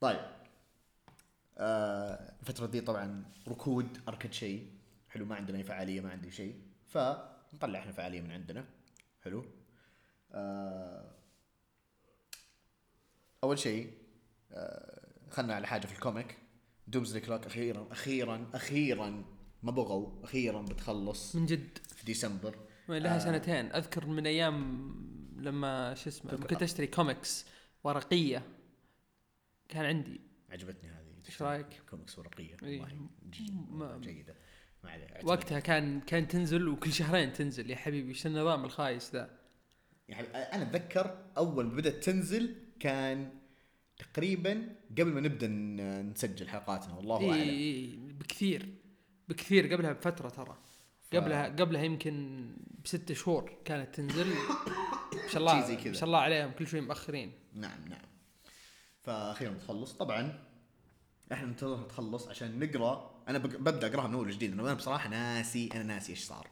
طيب. آه الفترة دي طبعا ركود أركد شيء. حلو ما عندنا أي فعالية ما عندي شيء. فنطلع إحنا فعالية من عندنا. حلو. آه أول شيء آه خلنا على حاجة في الكوميك. دومزلي كلوك أخيرا أخيرا أخيرا ما بغوا أخيرا بتخلص من جد. في ديسمبر. لها آه. سنتين أذكر من أيام لما شو اسمه. كنت أشتري كوميكس ورقية. كان عندي. عجبتني هذه. إيش رأيك؟ كوميكس ورقية. إيه. والله ج- ما- جيدة. ما عليه. وقتها كان كان تنزل وكل شهرين تنزل. يا حبيبي إيش النظام الخايس ذا؟ يعني أنا أتذكر أول ما بدأت تنزل كان تقريبا قبل ما نبدأ نسجل حلقاتنا والله إيه أعلم. إيه بكثير. بكثير قبلها بفترة ترى. ف- قبلها قبلها يمكن بست شهور كانت تنزل. ما شاء الله. ما شاء الله عليهم كل شوي مأخرين نعم نعم. فاخيرا تخلص. طبعا إحنا ننتظر تخلص عشان نقرأ. أنا ببدأ اقراها من اول لأنه أنا بصراحة ناسي أنا ناسي إيش صار.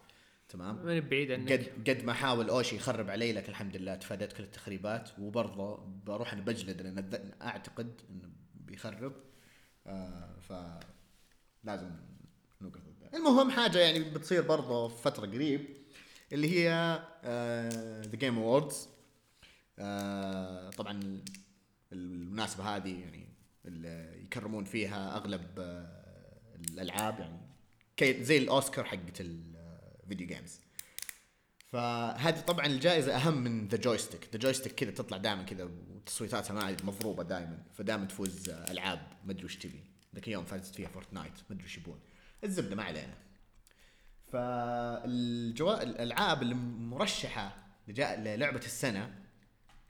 تمام؟ ماني بعيد عنك. قد قد ما حاول أوشي يخرب علي لكن الحمد لله تفاديت كل التخريبات. وبرضه بروح أنا بجلد لأن أعتقد إنه بيخرب. آه ف لازم نوقف ضده. المهم حاجة يعني بتصير برضه في فترة قريب اللي هي The Game Awards طبعا المناسبة هذه يعني اللي يكرمون فيها أغلب آه، الألعاب يعني كي- زي الأوسكار حقت ال video games فهذه طبعا الجائزة أهم من the joystick the joystick كذا تطلع دائما كذا وتصويتاتها ما مضروبة دائما فدائما تفوز آه، ألعاب ما أدري وش تبي. ذاك اليوم فازت فيها Fortnite ما أدري وش يبون. الزبدة ما علينا. فالجوا... الألعاب اللي مرشحه لجا... للعبة السنة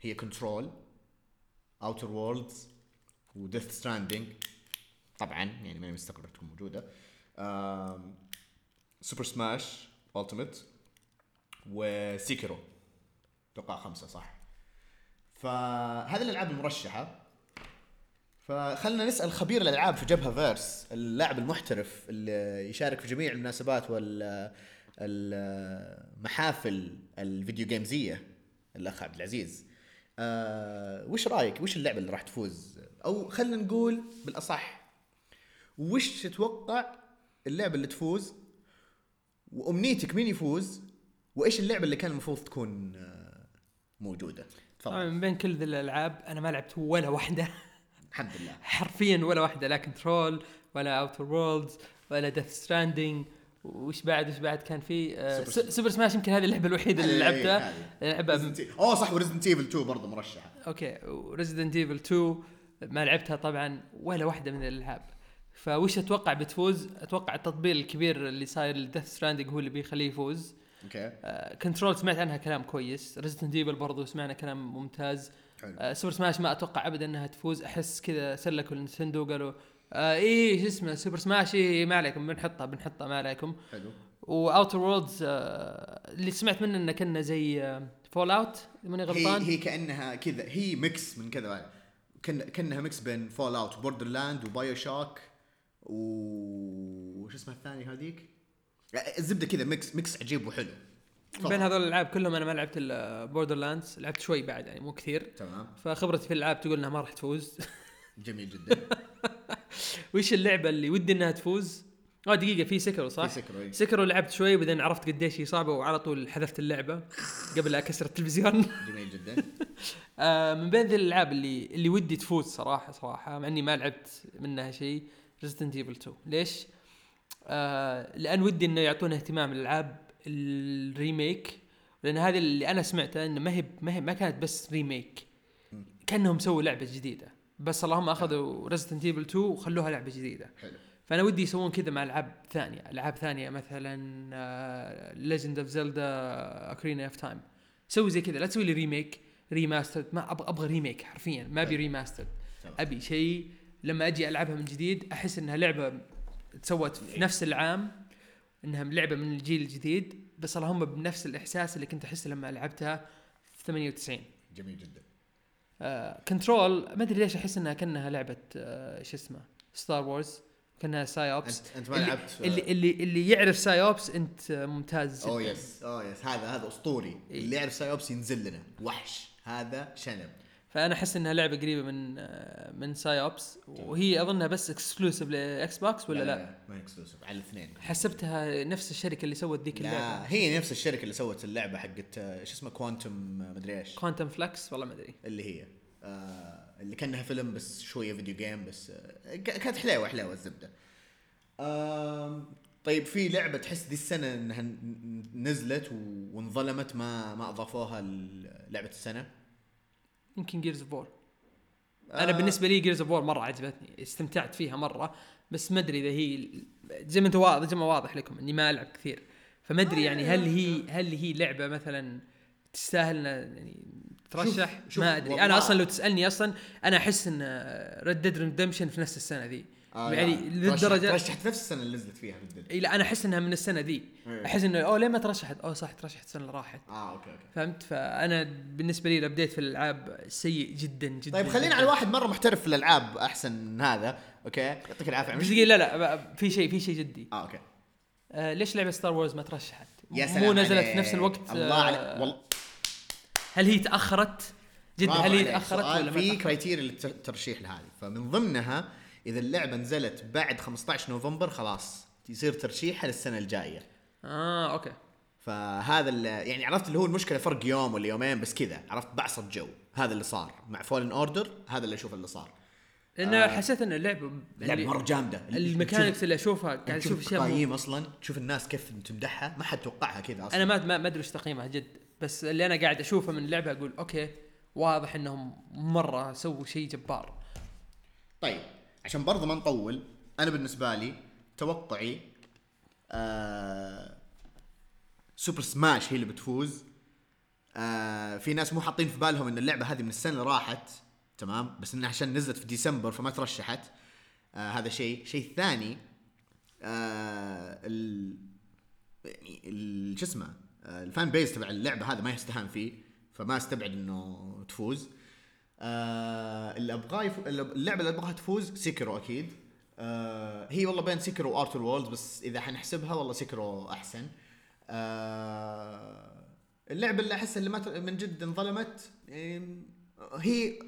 هي Control Outer Worlds و Death Stranding طبعا يعني ماني مستغرب تكون موجودة. Super Smash Ultimate و Sekiro أتوقع خمسة صح؟ فهذه الألعاب المرشحة. فخلنا نسأل خبير الألعاب في جبهة فيرس اللاعب المحترف اللي يشارك في جميع المناسبات وال المحافل الفيديو جيمزية الأخ عبد العزيز. آه وش رأيك؟ وش اللعبة اللي راح تفوز؟ أو خلينا نقول بالأصح وش تتوقع اللعبة اللي تفوز؟ وأمنيتك مين يفوز؟ وإيش اللعبة اللي كان المفروض تكون آه، موجودة؟ تفضل. من بين كل ذي الألعاب أنا ما لعبت ولا واحدة. الحمد لله. حرفيا ولا واحدة لا Control ولا Outer Worlds ولا Death Stranding وش بعد وش بعد كان في آه Super Super, Smash يمكن هذه اللعبة الوحيدة اللي هذه- لعبتها. هذه. لعبها أوه صح و Resident Evil 2 برضه مرشحة. أوكي و Resident Evil 2 ما لعبتها طبعا ولا واحدة من الألعاب. فوش أتوقع بتفوز؟ أتوقع التطبيل الكبير اللي صاير ل Death Stranding هو اللي بيخليه يفوز. أوكي. Control سمعت عنها كلام كويس. Resident Evil برضو سمعنا كلام ممتاز. حلو. آه Super Smash ما أتوقع ابدا إنها تفوز. أحس كذا سلكوا نينتندو قالوا آه إيه شو اسمه Super Smash إيه ما عليكم بنحطها بنحطها ما عليكم. حلو. و Outer Worlds آه اللي سمعت منه إنه كنا زي Fallout إذا ماني غلطان. هي كأنها كذا هي mix من كذا كن كأنها mix بين Fallout و Borderlands و BioShock وش اسمها الثانية هذيك الزبده كذا mix mix عجيب وحلو. تفضل. بين هذول الألعاب كلهم أنا ما لعبت ال Borderlands لعبت شوي بعد يعني مو كثير. تمام. فخبرتي في الألعاب تقول إنها ما راح تفوز. جميل جدا. وش اللعبة اللي ودي إنها تفوز؟ آه دقيقة في Sekiro صح؟ في Sekiro إيه. Sekiro لعبت شوي بعدين عرفت قديش هي صعبه وعلى طول حذفت اللعبة قبل لا أكسر التلفزيون. جميل جدا. آه من بين ذي الألعاب اللي اللي ودي تفوز صراحة صراحة مع إني ما لعبت منها شيء Resident Evil 2 ليش؟ آه لأن ودي إنه يعطونا اهتمام للالعاب ال remake لأن هذه اللي أنا سمعته إنه ما هي ما هي ما كانت بس remake. كأنهم سووا لعبة جديدة. بس اللهم أخذوا Resident Evil 2 وخلوها لعبة جديدة. حلو. فأنا ودي يسوون كذا مع ألعاب ثانية. ألعاب ثانية مثلا Legend of Zelda Ocarina of Time سوي زي كذا. لا تسوي لي remake remaster ما أبغى أبغى remake حرفيا. ما أبي remaster. أبي شيء. لما أجي ألعبها من جديد أحس إنها لعبة تسوّت في نفس العام إنها لعبة من الجيل الجديد. بس اللهم بنفس الإحساس اللي كنت احسه لما لعبتها في 98 جميل جدا. Control ما أدري ليش أحس إنها كأنها لعبة آه شو اسمه Star Wars كأنها Psi-Ops انت أنت ما اللي, لعبت اللي اللي اللي يعرف Psi-Ops انت ممتاز جدا. oh yes oh yes هذا هذا أسطوري. إيه. اللي يعرف Psi-Ops ينزل لنا. وحش. هذا شنب. فأنا أحس إنها لعبة قريبة من من Psi-Ops وهي أظنها بس exclusive ل Xbox ولا لا, ما هي exclusive على الاثنين. حسبتها نفس الشركة اللي سوت ذيك لا اللعبة. هي نفس الشركة اللي سوت اللعبة حقت شو اسمه Quantum مدري إيش. Quantum فلكس والله ما أدري. اللي هي آه اللي كأنها فيلم بس شوية video game بس آه كانت حلاوه حلاوه الزبدة. آه طيب في لعبة تحس دي السنة إنها نزلت وانظلمت ما ما أضافوها لعبه السنة؟ يمكن Gears of War أنا بالنسبة لي Gears of War مرة عجبتني استمتعت فيها مرة بس ما أدري إذا هي زي ما أنت واضح زي ما واضح لكم إني ما ألعب كثير فما أدري يعني هل هي هل هي لعبة مثلا تستاهل إنها يعني ترشح؟ شوف- شوف ما أدري أنا أصلا لو تسألني أصلا أنا أحس إن Red Dead Redemption في نفس السنة ذي. آه يعني لا. للدرجه ترشحت نفس السنة اللي نزلت فيها بالدل إي لا أنا أحس إنها من السنة ذي إيه. أحس إنه أوه ليه ما ترشحت أوه صح ترشحت السنة اللي راحت آه أوكي أوكي فهمت فأنا بالنسبة لي ال update في الألعاب سيء جدا جدا طيب خلينا. على واحد مرة محترف في الألعاب أحسن من هذا أوكي يعطيك العافية بس لا لا في شيء في شيء جدي آه أوكي آه ليش لعبة Star Wars ما ترشحت؟ يا مو سلام نزلت عليك. في نفس الوقت الله آه، عليك والله هل هي تأخرت؟ جدا هل هي. تأخرت ولا ما في؟ criteria للترشيح لهذه فمن ضمنها إذا اللعبة نزلت بعد 15 نوفمبر خلاص يصير ترشيحها للسنة الجاية. آه أوكي. فهذا اللي يعني عرفت اللي هو المشكلة فرق يوم ولا يومين بس كذا عرفت بعصب جو. هذا اللي صار مع Fallen Order هذا اللي أشوف اللي صار. لأن آه. حسيت ان اللعبه اللعبه مرة جامدة. ال mechanics اللي أشوفها قاعد أشوف أشياء التقييم أصلا تشوف الناس كيف تمدحها ما حد توقعها كذا أصلا. أنا ما ما أدري وش تقييمها جد بس اللي أنا قاعد أشوفه من اللعبة أقول أوكي واضح إنهم مرة سووا شيء جبار. طيب. عشان برضه ما نطول أنا بالنسبة لي توقعي آه Super Smash هي اللي بتفوز. آه في ناس مو حاطين في بالهم إن اللعبة هذه من السنة اللي راحت تمام؟ بس إنها عشان نزلت في ديسمبر فما ترشحت. آه هذا شيء. شيء ثاني آه يعني شو اسمه آه ال fan base تبع اللعبة هذا ما يستهان فيه فما استبعد إنه تفوز. آه اللي ابغاه يفو... اللعبة اللي أبغاها تفوز Sekiro أكيد. آه هي والله بين Sekiro و Outer Worlds بس إذا حنحسبها والله Sekiro أحسن. آه اللعبة اللي أحس اللي ما من جد انظلمت آم، هي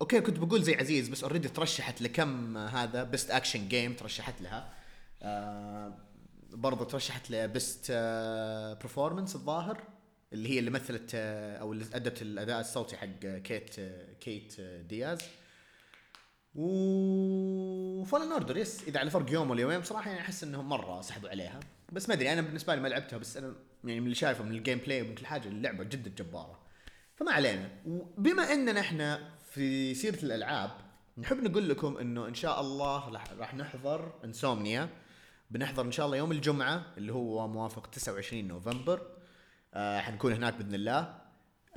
أوكي كنت بقول زي عزيز بس already ترشحت لكم هذا best action game ترشحت لها. آه برضو ترشحت ل best performance الظاهر. اللي هي اللي مثلت آه، أو اللي أدت الأداء الصوتي حق كيت آه، كيت آه، دياز. و Fallen Order yes. إذا على فرق يوم ولا يومين بصراحة يعني أحس إنهم مرة سحبوا عليها. بس ما أدري أنا بالنسبة لي ما لعبتها بس أنا يعني من اللي شايفه من ال gameplay ومن كل حاجة اللعبة جدا جبارة. فما علينا. وبما إننا إحنا في سيرة الألعاب نحب نقول لكم إنه إن شاء الله راح راح نحضر انسومنيا بنحضر إن شاء الله يوم الجمعة اللي هو موافق 29 نوفمبر. آه حنكون هناك بإذن الله.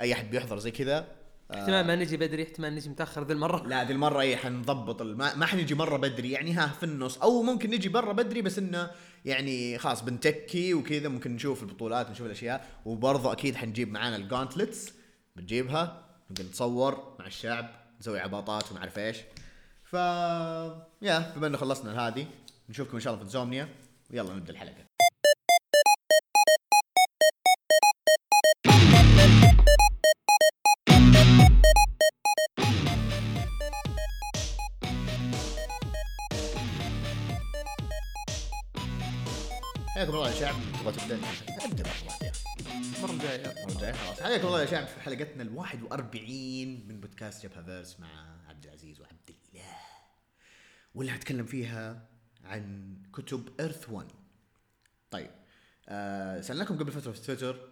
أي أحد بيحضر زي كذا آه، احتمال ما نجي بدري احتمال نجي متأخر ذي المرة. لا ذي المرة إيه حنضبط الم- ما, حنجي مرة بدري. يعني ها في النص. أو ممكن نجي برا بدري بس إنه يعني خلاص بنتكي وكذا ممكن نشوف البطولات نشوف الأشياء. وبرضه أكيد حنجيب معانا الجانتلتس بنجيبها نقدر نتصور مع الشعب نسوي عباطات وما أعرف إيش. ف يا بما إنه خلصنا هذه نشوفكم إن شاء الله في انسومنيا ويلا نبدأ الحلقة. الله يا شعب تبغى تبدأ؟ أبدأ. المرة الجاية. المرة الجاية خلاص. حياكم الله يا شعب في حلقتنا ال 41 من بودكاست جبهة فيرس مع عبد العزيز وعبد الله. واللي هتكلم فيها عن كتب ايرث 1 طيب آه سألناكم قبل فترة في تويتر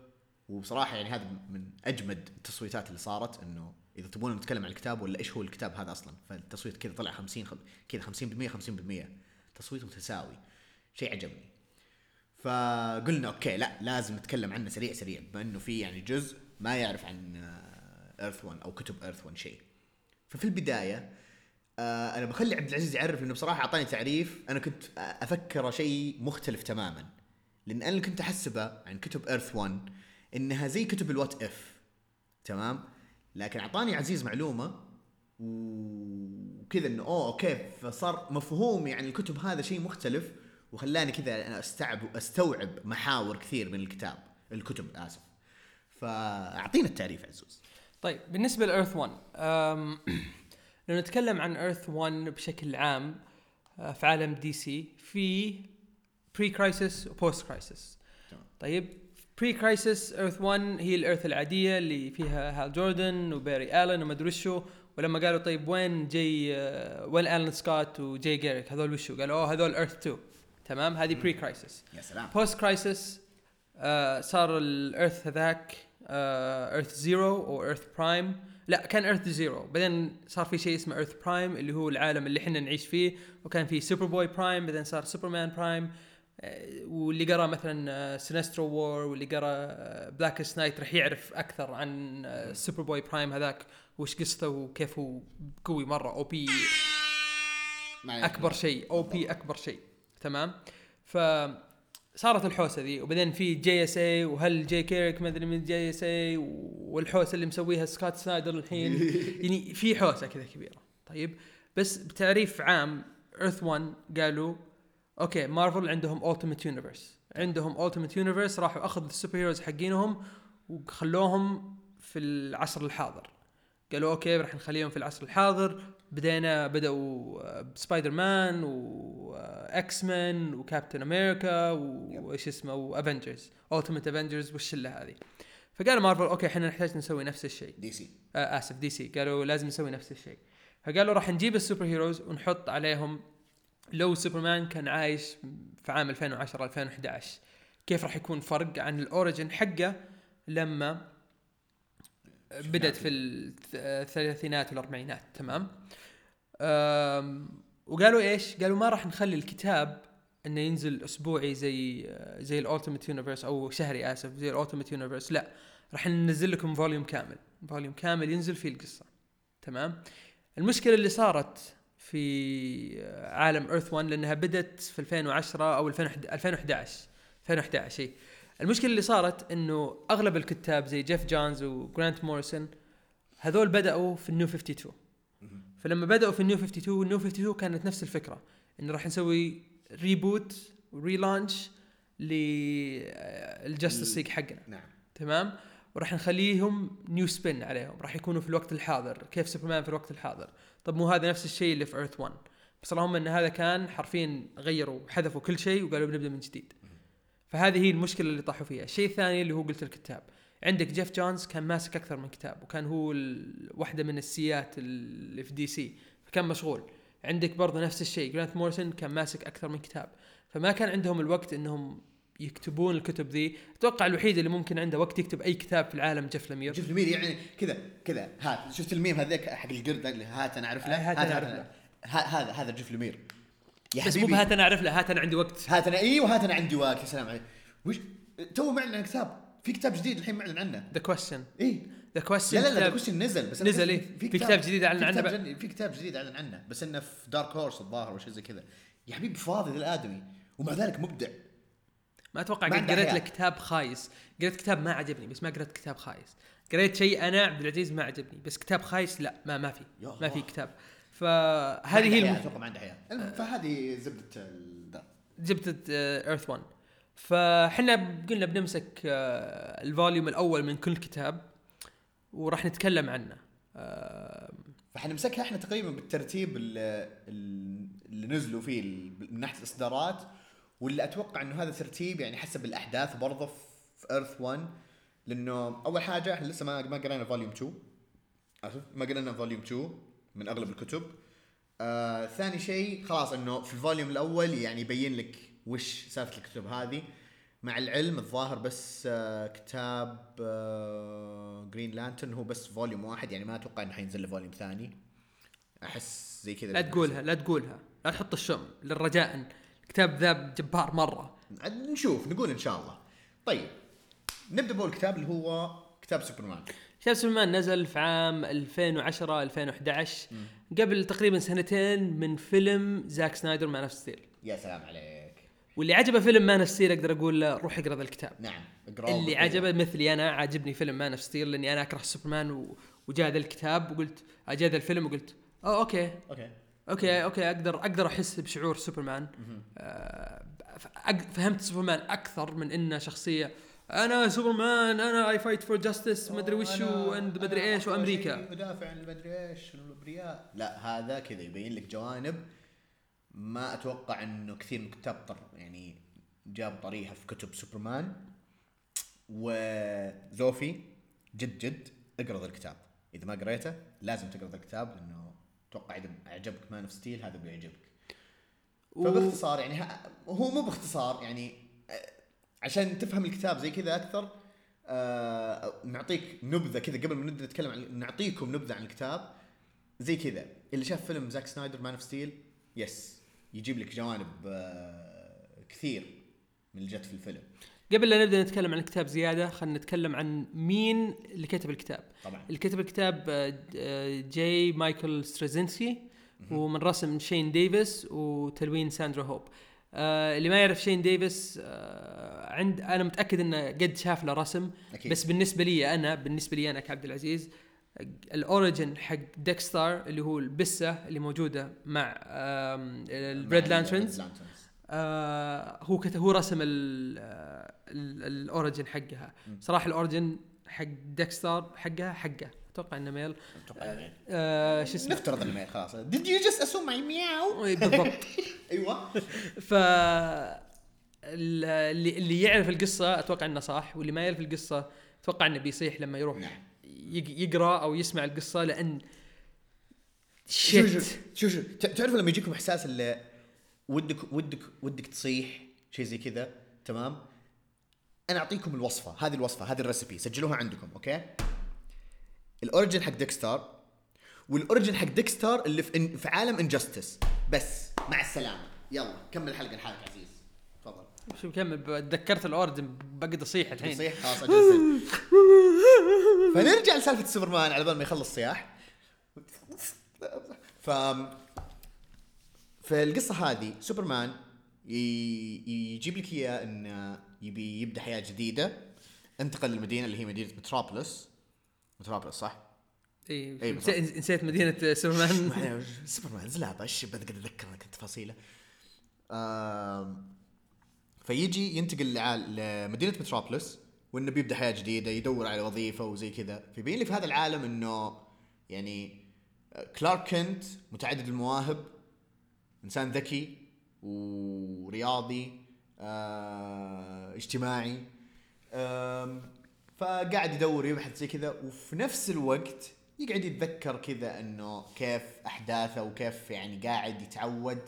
وبصراحة يعني هذا من أجمد التصويتات اللي صارت إنه إذا تبون نتكلم عن الكتاب ولا إيش هو الكتاب هذا أصلا فالتصويت كذا طلع 50 خم- كذا 50% 50% تصويت متساوي. شيء عجبني. فقلنا okay لا لازم نتكلم عنه سريع سريع بما إنه في يعني جزء ما يعرف عن Earth 1 أو كتب Earth 1 شيء. ففي البداية آه أنا بخلي عبد العزيز يعرف لأنه بصراحة أعطاني تعريف أنا كنت افكره شيء مختلف تماما. لأن أنا كنت أحسبه عن كتب Earth 1 إنها زي كتب ال What If تمام؟ لكن أعطاني عزيز معلومة وكذا إنه أوه okay فصار مفهوم يعني الكتب هذا شيء مختلف. وخلاني كذا أنا استوعب أستوعب محاور كثير من الكتاب الكتب اسف فاعطينا التعريف عزوز. طيب بالنسبة ل Earth 1 أم، لو نتكلم عن Earth 1 بشكل عام آه، في عالم دي سي في pre-Crisis و post-Crisis تمام. طيب pre-Crisis Earth 1 هي ال Earth العادية اللي فيها هال جوردن وباري الن وما أدري شو ولما قالوا طيب وين جاي آه، وين الن سكوت وجاي جاريك هذول وشو؟ قالوا أوه هذول Earth 2 تمام؟ هذه pre-Crisis يا سلام. post-Crisis آه، صار ال Earth هذاك Earth Zero أو Earth Prime لا كان Earth Zero بعدين صار في شيء اسمه Earth Prime اللي هو العالم اللي إحنا نعيش فيه. وكان في سوبر بوي Prime بعدين صار سوبرمان Prime آه، واللي قرأ مثلا Sinestro War واللي قرأ Blackest Night راح يعرف أكثر عن سوبر بوي Prime هذاك. وش قصته وكيف هو قوي مرة. OP أكبر شيء. OP أكبر شيء. تمام؟ ف صارت الحوسة ذي وبعدين في JSA وهل جي جاريك ما أدري من JSA والحوسة اللي مسويها سكوت سنايدر الحين. يعني في حوسة كذا كبيرة. طيب بس بتعريف عام Earth 1 قالوا okay مارفل عندهم Ultimate Universe عندهم Ultimate Universe راحوا اخذوا ال superheroes حقينهم وخلوهم في العصر الحاضر. قالوا okay راح نخليهم في العصر الحاضر. بدينا بدأوا آه، بسبايدر مان و X-Men وكابتن أمريكا وايش اسمه و Avengers Ultimate Avengers والشلة هذه. فقالوا مارفل okay إحنا نحتاج نسوي نفس الشيء. دي سي. آه آسف دي سي. قالوا لازم نسوي نفس الشيء. فقالوا راح نجيب ال superheroes ونحط عليهم لو سوبرمان كان عايش في عام 2010 2011 كيف راح يكون فرق عن ال origin حقه لما بدت في الث- الثلاثينات والأربعينات تمام؟ وقالوا إيش؟ قالوا ما راح نخلي الكتاب إنه ينزل أسبوعي زي زي ال Ultimate Universe أو شهري آسف زي ال Ultimate Universe لا راح ننزل لكم volume كامل volume كامل ينزل فيه القصة تمام؟ المشكلة اللي صارت في عالم Earth 1 لأنها بدت في 2010 أو 2011 2011 إي. المشكلة اللي صارت إنه أغلب الكتاب زي جيف جونز وجرانت موريسون هذول بدأوا في ال New 52 فلما بدأوا في ال New 52 ال New 52 كانت نفس الفكرة إنه راح نسوي reboot و relaunch لل Justice League حقنا. نعم. تمام؟ وراح نخليهم new spin عليهم. راح يكونوا في الوقت الحاضر كيف سوبرمان في الوقت الحاضر. طب مو هذا نفس الشيء اللي في Earth 1 بس اللهم إن هذا كان حرفيا غيروا حذفوا كل شيء وقالوا بنبدأ من جديد. فهذه هي المشكلة اللي طاحوا فيها. الشيء الثاني اللي هو قلت الكتاب. عندك جيف جونز كان ماسك أكثر من كتاب وكان هو ال- واحدة من ال CEOات اللي في دي سي فكان مشغول. عندك برضه نفس الشيء جرانت مورسون كان ماسك أكثر من كتاب. فما كان عندهم الوقت إنهم يكتبون الكتب ذي. أتوقع الوحيد اللي ممكن عنده وقت يكتب أي كتاب في العالم جيف لمير شفت المير يعني كذا كذا. هات شفت الميم هذاك حق القرد هات أنا أعرف له. هات أنا أعرف له. ها- هذا هذا جيف المير يا بس مو حبيبي. بهات أنا اعرف له هات أنا عندي وقت. هات أنا أيوه هات أنا عندي وقت يا سلام عليك. وش؟ تو معلن عن كتاب. في كتاب جديد الحين معلن عنه. ذا كويستشن إيه ذا كويستشن لا لا لا كويستشن نزل بس نزل إيه. في كتاب جديد أعلن في عنه في كتاب جديد أعلن عنه بس إنه في دارك هورس الظاهر ولا شيء زي كذا. يا حبيبي فاضي ذا الآدمي. ومع ذلك مبدع. ما أتوقع ما قد قريت. له كتاب خايس. قريت كتاب ما عجبني بس ما قريت كتاب خايس. قريت شيء أنا عبد العزيز ما عجبني. بس كتاب خايس لا ما ما في. ما في. كتاب. فهذه هي. أتوقع ما عنده حياة. فهذه زبدة ال- ذا جبت Earth 1 فاحنا قلنا بنمسك آه، ال volume الأول من كل كتاب وراح نتكلم عنه. آه، فحنمسكها إحنا تقريبا بالترتيب اللي, اللي نزلوا فيه من ناحية الإصدارات واللي أتوقع إنه هذا ترتيب يعني حسب الأحداث برضه في Earth 1 لأنه أول حاجة إحنا لسه ما ما قرينا volume 2 اسف ما قرينا volume 2 من أغلب الكتب. آه ثاني شيء خلاص إنه في ال volume الأول يعني يبين لك وش سالفة الكتب هذه. مع العلم الظاهر بس آه كتاب آه Green Lantern هو بس volume واحد يعني ما أتوقع إنه حينزل له volume ثاني. أحس زي كذا لا تقولها لا تقولها. لا تحط الشم للرجاء. الكتاب ذا جبار مرة. نشوف نقول إن شاء الله. طيب نبدأ بأول كتاب اللي هو كتاب سوبرمان كتاب سوبرمان نزل في عام 2010 2011 قبل تقريبا سنتين من فيلم زاك سنايدر Man of Steel يا سلام عليك. واللي عجبه فيلم Man of Steel أقدر أقول له روح اقرأ ذا الكتاب. نعم اقرأه اللي. عجبه مثلي أنا عاجبني فيلم Man of Steel لأني أنا أكره سوبرمان و... وجاء ذا الكتاب وقلت جاء ذا الفيلم وقلت آه okay. okay. okay okay أقدر أقدر أحس بشعور سوبرمان. آه فهمت سوبرمان أكثر من إنه شخصية أنا سوبرمان أنا I fight for justice مدري وشو and مدري إيش وأمريكا. أدافع عن المدري إيش الابرياء لا هذا كذا يبين لك جوانب ما أتوقع إنه كثير من الكتاب طر يعني جاب طريقها في كتب سوبرمان وزوفي جد جد اقرا ذا الكتاب. إذا ما قريته لازم تقرا ذا الكتاب لأنه أتوقع إذا أعجبك Man of Steel هذا بيعجبك. فباختصار يعني ه- هو مو باختصار يعني عشان تفهم الكتاب زي كذا أكثر آه نعطيك نبذة كذا قبل ما نبدأ نتكلم عن نعطيكم نبذة عن الكتاب. زي كذا. اللي شاف فيلم زاك سنايدر Man of Steel بس يجيب لك جوانب آه كثير من اللي جت في الفيلم. قبل لا نبدأ نتكلم عن الكتاب زيادة خلينا نتكلم عن مين اللي كتب الكتاب. طبعا. اللي كتب الكتاب جاي مايكل سترازينسكي ومن رسم شين ديفيس وتلوين ساندرا هوب آه اللي ما يعرف شين ديفيس آه عند أنا متأكد إنه قد شاف له رسم. أكيد. بس بالنسبة لي أنا بالنسبة لي أنا كعبد العزيز ال origin حق ديكستار اللي هو البسة اللي موجودة مع ال Red Lanterns آه هو كت هو رسم آه، ال- ال origin حقها. صراحة ال origin حق ديكستار حقها حقه. أتوقع إنه male. أتوقع يعني. آه شو اسمه؟ نفترض ال male خلاص. Did you just assume my male? إيه، بالضبط. أيوه. ف اللي اللي يعرف القصة أتوقع إنه صح واللي ما يعرف القصة أتوقع إنه بيصيح لما يروح نعم. يق- يقرأ أو يسمع القصة لأن شو شو شو شو ت- تعرفوا لما يجيكم إحساس اللي ودك ودك ودك تصيح شيء زي كذا تمام؟ أنا أعطيكم الوصفة هذه الوصفة هذه ال recipe سجلوها عندكم okay؟ ال origin حق ديكستار وال origin حق ديكستار اللي في, في عالم انجستس بس مع السلامة. يلا كمل الحلقة لحالك عزيز. تفضل. شو بكمل ب- تذكرت ال origin بقعد اصيح الحين. تصيح خلاص أجل فنرجع لسالفة سوبرمان على بال ما يخلص صياح ف فالقصة هذه سوبرمان. يجيب لك إياه إنه يبي يبدأ حياة جديدة. انتقل للمدينة اللي هي مدينة متروبوليس متروبوليس صح؟ اي إي نسيت بالضبط. نسيت مدينة سوبرمان سوبرمان زلابه إيش بقدر اتذكر لك تفاصيله فيجي ينتقل لمدينة متروبوليس وإنه بيبدأ حياة جديدة يدور على وظيفة وزي كذا فيبين لي في هذا العالم إنه يعني كلارك كنت متعدد المواهب إنسان ذكي ورياضي آه، اجتماعي فقاعد يدور يبحث زي كذا وفي نفس الوقت يقعد يتذكر كذا إنه كيف أحداثه وكيف يعني قاعد يتعود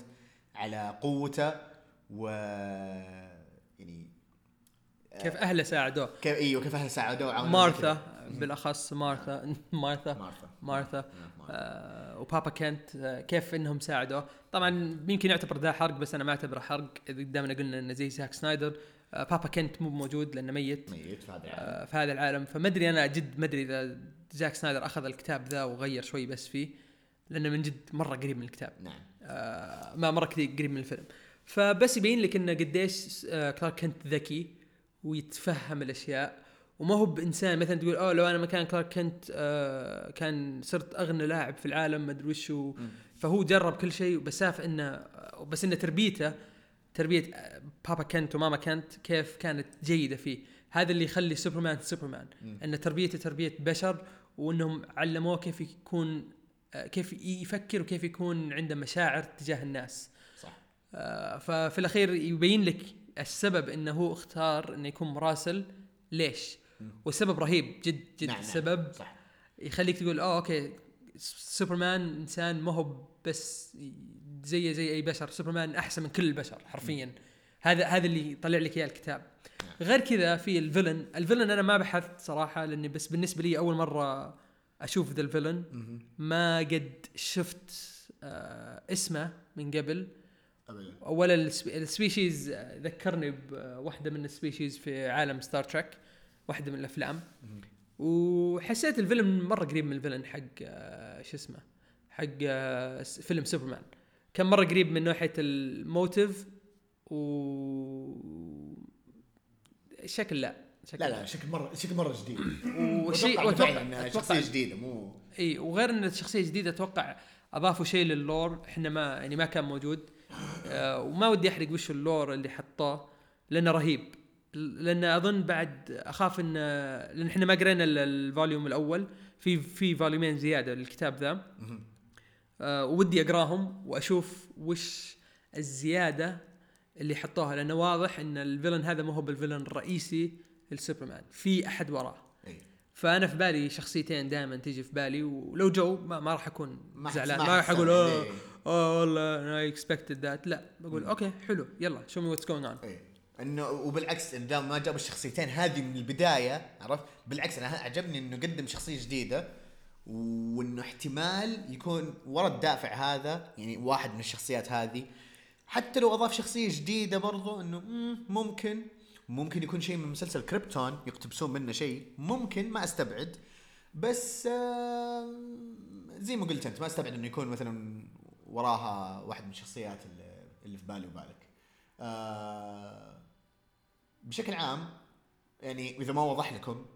على قوته و يعني كيف أهله ساعدوه. كيف إيوه كيف أهله ساعدوه مارثا بالأخص مارثا مارثا. مارثا. مارثا. آه وبابا كنت آه كيف إنهم ساعدوه. طبعا يمكن يعتبر ذا حرق بس أنا ما أعتبره حرق. إذا دامنا قلنا إنه زي زاك سنايدر. بابا كنت مو موجود لأنه ميت. ميت في هذا العالم. آه في هذا العالم. فما ادري أنا جد ما ادري إذا زاك سنايدر أخذ الكتاب ذا وغير شوي بس فيه لأنه من جد مرة قريب من الكتاب. نعم. آه ما مرة كثير قريب من الفيلم. فبس يبين لك إنه قديش آه كلارك كنت ذكي ويتفهم الأشياء وما هو بإنسان مثلا تقول أوه لو أنا مكان كلارك كنت آه كان صرت أغنى لاعب في العالم ما أدري وشو. فهو جرب كل شيء بس شاف إنه بس إنه تربيته تربية بابا كنت وماما كنت كيف كانت جيدة فيه. هذا اللي يخلي سوبرمان سوبرمان إن تربيته تربية بشر وإنهم علموه كيف يكون آه، كيف يفكر وكيف يكون عنده مشاعر تجاه الناس. صح. آه، ففي الأخير يبين لك السبب إنه هو اختار إنه يكون مراسل. ليش؟ والسبب رهيب جد جد نعم، نعم. السبب صح. يخليك تقول آه okay سوبرمان إنسان ما هو بس زي زي أي بشر. سوبرمان أحسن من كل البشر حرفيا. هذا هذا اللي يطلع لك إياه الكتاب. غير كذا في ال villain. ال villain أنا ما بحثت صراحة لأني بس بالنسبة لي أول مرة أشوف ذا ال villain. ما قد شفت آه اسمه من قبل. ال spe- ال species آه، ذكرني بواحده من ال species في عالم ستار تريك واحدة من الأفلام. وحسيت ال villain مرة قريب من ال villain حق آه، شو اسمه حق آه، فيلم سوبرمان. كان مرة قريب من ناحيه ال motive و شكل لا شكل لا لا شكل مرة شكل مرة جديد. وشيء وأتوقع فعلاً إنها شخصية جديدة مو إي وغير إن الشخصية جديدة أتوقع أضافوا شيء لل lore إحنا ما يعني ما كان موجود. آه وما ودي أحرق وش ال lore اللي حطوه لأنه رهيب. لأن أظن بعد أخاف ان لأن إحنا ما قرينا ال- ال volume الأول. في في volumeين زيادة للكتاب ذا. ودي أقراهم وأشوف وش الزيادة اللي حطوها لأنه واضح إن ال villain هذا ما هو بال villain الرئيسي للسوبرمان في أحد وراه. اي فأنا في بالي شخصيتين دائما تجي في بالي ولو جو ما, ما راح أكون زعلان ما راح أقول أوه إيه. أوه والله أنا expected that لا بقول okay حلو يلا show me what's going on انه وبالعكس ان دام ما جاب الشخصيتين هذه من البداية عرفت؟ بالعكس أنا عجبني إنه قدم شخصية جديدة وإنه احتمال يكون ورا الدافع هذا يعني واحد من الشخصيات هذه. حتى لو أضاف شخصية جديدة برضو إنه مم، ممكن. ممكن يكون شيء من مسلسل كريبتون يقتبسون منه شيء. ممكن ما أستبعد. بس زي ما قلت أنت ما أستبعد إنه يكون مثلا وراها واحد من الشخصيات اللي- في بالي وبالك. آه، بشكل عام يعني إذا ما وضح لكم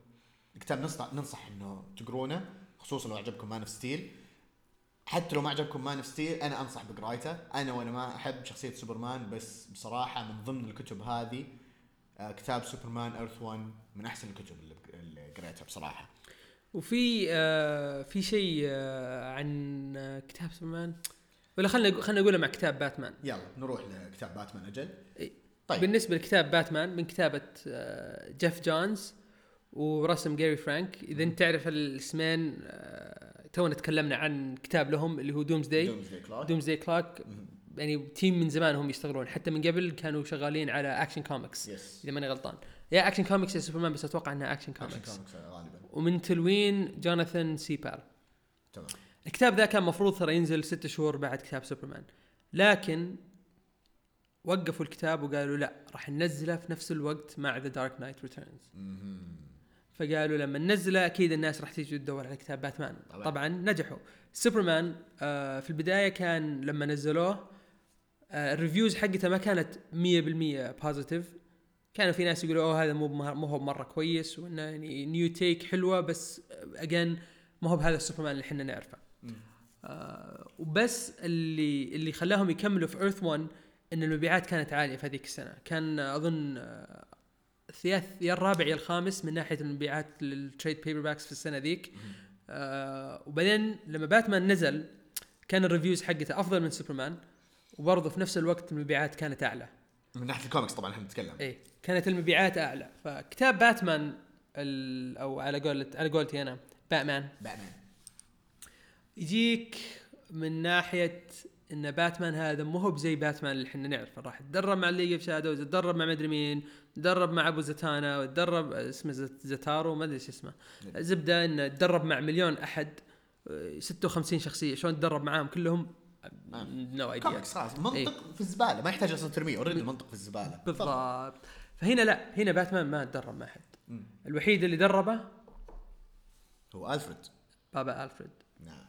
الكتاب ننصح إنه تقرونه. خصوصا لو عجبكم Man of Steel حتى لو ما عجبكم Man of Steel أنا أنصح بقرايته. أنا وأنا ما أحب شخصية سوبرمان بس بصراحة من ضمن الكتب هذه آه، كتاب سوبرمان Earth 1 من أحسن الكتب اللي اللي قريتها بصراحة. وفي آه في شيء آه عن آه كتاب سوبرمان ولا خلينا خلينا نقوله مع كتاب باتمان يلا نروح لكتاب باتمان أجل. طيب. بالنسبة لكتاب باتمان من كتابة آه جيف جونز ورسم جاري فرانك. إذا أنت تعرف الاسمين آه تونا تكلمنا عن كتاب لهم اللي هو Doomsday. Doomsday Clock مهم. يعني team من زمان هم يشتغلون. حتى من قبل كانوا شغالين على Action Comics yes إذا ماني غلطان. يا Action Comics يا سوبرمان بس أتوقع إنها Action Action Comics غالبا. ومن تلوين جوناثان سيبال تمام. الكتاب ذا كان مفروض ترى ينزل ست شهور بعد كتاب سوبرمان لكن وقفوا الكتاب وقالوا لا راح ننزله في نفس الوقت مع The Dark Knight Returns. فقالوا لما ننزله أكيد الناس راح تيجي تدور على كتاب باتمان. طبعاً. طبعا, نجحوا. سوبرمان آه في البداية كان لما نزلوه آه ال reviews حقته ما كانت 100% positive كانوا في ناس يقولوا oh هذا مو مو هو مرة كويس وإنه يعني new take حلوة بس again ما هو بهذا السوبرمان اللي إحنا نعرفه. آه وبس اللي اللي خلاهم يكملوا في Earth 1 إن المبيعات كانت عالية في هذيك السنة. كان آه، أظن الثلاث يا الرابع يا الخامس من ناحية المبيعات لل trade paperbacks في السنة ذيك. آه وبعدين لما باتمان نزل كان ال reviews حقته أفضل من سوبرمان وبرضه في نفس الوقت المبيعات كانت أعلى. من ناحية الكوميكس طبعا إحنا نتكلم. إيه كانت المبيعات أعلى. فكتاب باتمان أو على قولة على قولتي أنا باتمان. باتمان. يجيك من ناحية إن باتمان هذا مو هو بزي باتمان اللي إحنا نعرفه. راح تدرب مع ال League of Shadows تدرب مع مدري مين تدرب مع أبو زتانا وتدرب اسمه زت- زتارو ما أدري إيش اسمه. زبدة إنه تدرب مع مليون أحد آه، 56 شخصية شلون تدرب معاهم؟ كلهم no idea comics خلاص منطق إيه. في الزبالة ما يحتاج أصلا ترمية already المنطق في الزبالة. بالضبط. فهنا لا هنا باتمان ما تدرب مع أحد. الوحيد اللي دربه؟ هو ألفريد. بابا ألفريد. نعم.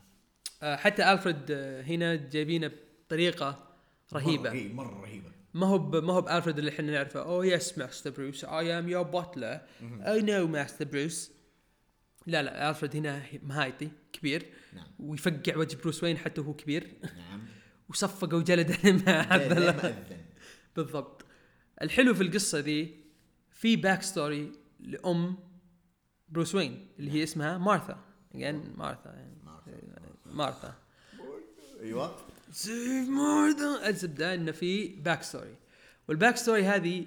آه، حتى ألفريد آه، هنا جايبينه بطريقة رهيبة. مرة, رهيبة. ما هو ما هو بألفريد اللي إحنا نعرفه. Oh yes Master Bruce I am your butler I know Master Bruce لا لا الفريد هنا مهايطي كبير. نعم. ويفقع وجه بروس وين؟ حتى وهو كبير. نعم. وصفق وجلد مع زي- هذا زي ال- ما أذن. بالضبط. الحلو في القصة ذي في backstory لأم بروس وين؟ اللي هي اسمها مارثا يعني مارثا يعني مارثا أيوه. save مارثا الزبده إنه في backstory وال backstory هذه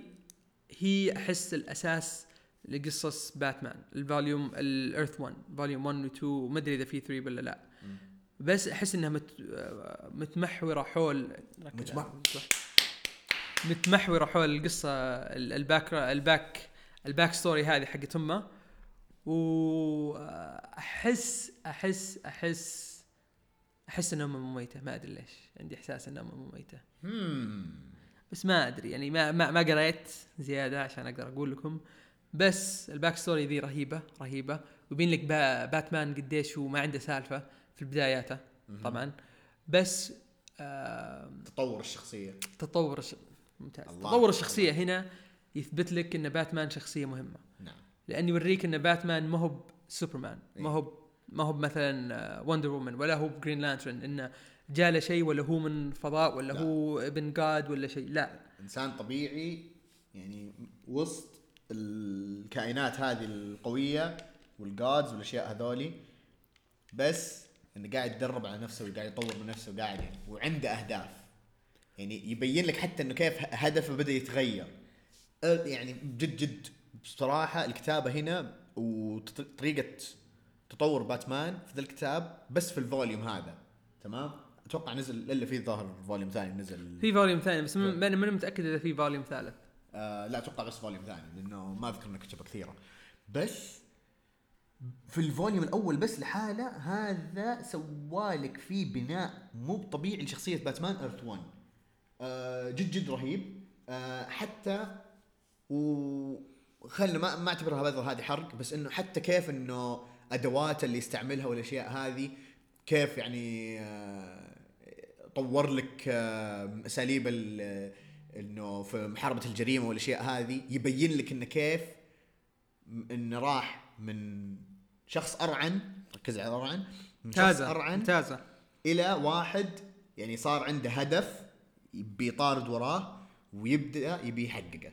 هي احس الأساس لقصص باتمان ال volume ال Earth 1 volume 1 و 2 وما أدري إذا في 3 ولا لا. بس أحس إنها مت متمحورة حول متمح- متمحورة حول القصة ال- ال back ال back ال backstory هذه حقت امه واحس أحس أحس أحس ان امه مميتة ما أدري ليش. عندي إحساس ان امه مميتة. مم. بس ما أدري يعني ما ما, ما قريت زيادة عشان أقدر أقول لكم. بس ال backstory ذي رهيبة رهيبة. ويبين لك با باتمان قديش هو ما عنده سالفة في بداياته طبعا. بس آه تطور الشخصية. تطور الش... ممتاز. الله. تطور الشخصية هنا يثبت لك إن باتمان شخصية مهمة. نعم. لأن يوريك إن باتمان ما هو سوبرمان إيه. ما هو ما هو مثلا وندر وومن ولا هو جرين لانترن انه جاله شيء ولا هو من فضاء ولا لا. هو ابن god ولا شيء. لا. إنسان طبيعي يعني وسط الكائنات هذه القوية وال gods والأشياء هذولي بس إنه قاعد يتدرب على نفسه وقاعد يطور من نفسه وقاعد يعني وعنده أهداف. يعني يبين لك حتى إنه كيف هدفه بدأ يتغير. يعني جد جد بصراحة الكتابة هنا وطريقة تطور باتمان في ذا الكتاب بس في ال volume هذا تمام؟ أتوقع نزل إلا في ظاهر volume ثاني نزل. في volume ثاني بس م- أنا ماني متأكد إذا في volume ثالث. آه لا أتوقع بس volume ثاني لأنه ما أذكر إنه كتب كثيره بس في ال volume الأول بس لحاله هذا سوالك فيه بناء مو طبيعي لشخصية باتمان Earth 1 آه جد جد رهيب. آه حتى و خلنا ما ما أعتبرها بذر هذه حرق بس إنه حتى كيف إنه ادواته اللي يستعملها والأشياء هذه كيف يعني آه طور لك آه أساليب ال- إنه في محاربة الجريمة والأشياء هذه يبين لك انه كيف انه راح من شخص أرعن ركز على ارعن من شخص أرعن ممتازة. إلى واحد يعني صار عنده هدف بيطارد وراه ويبدأ يبي يحققه.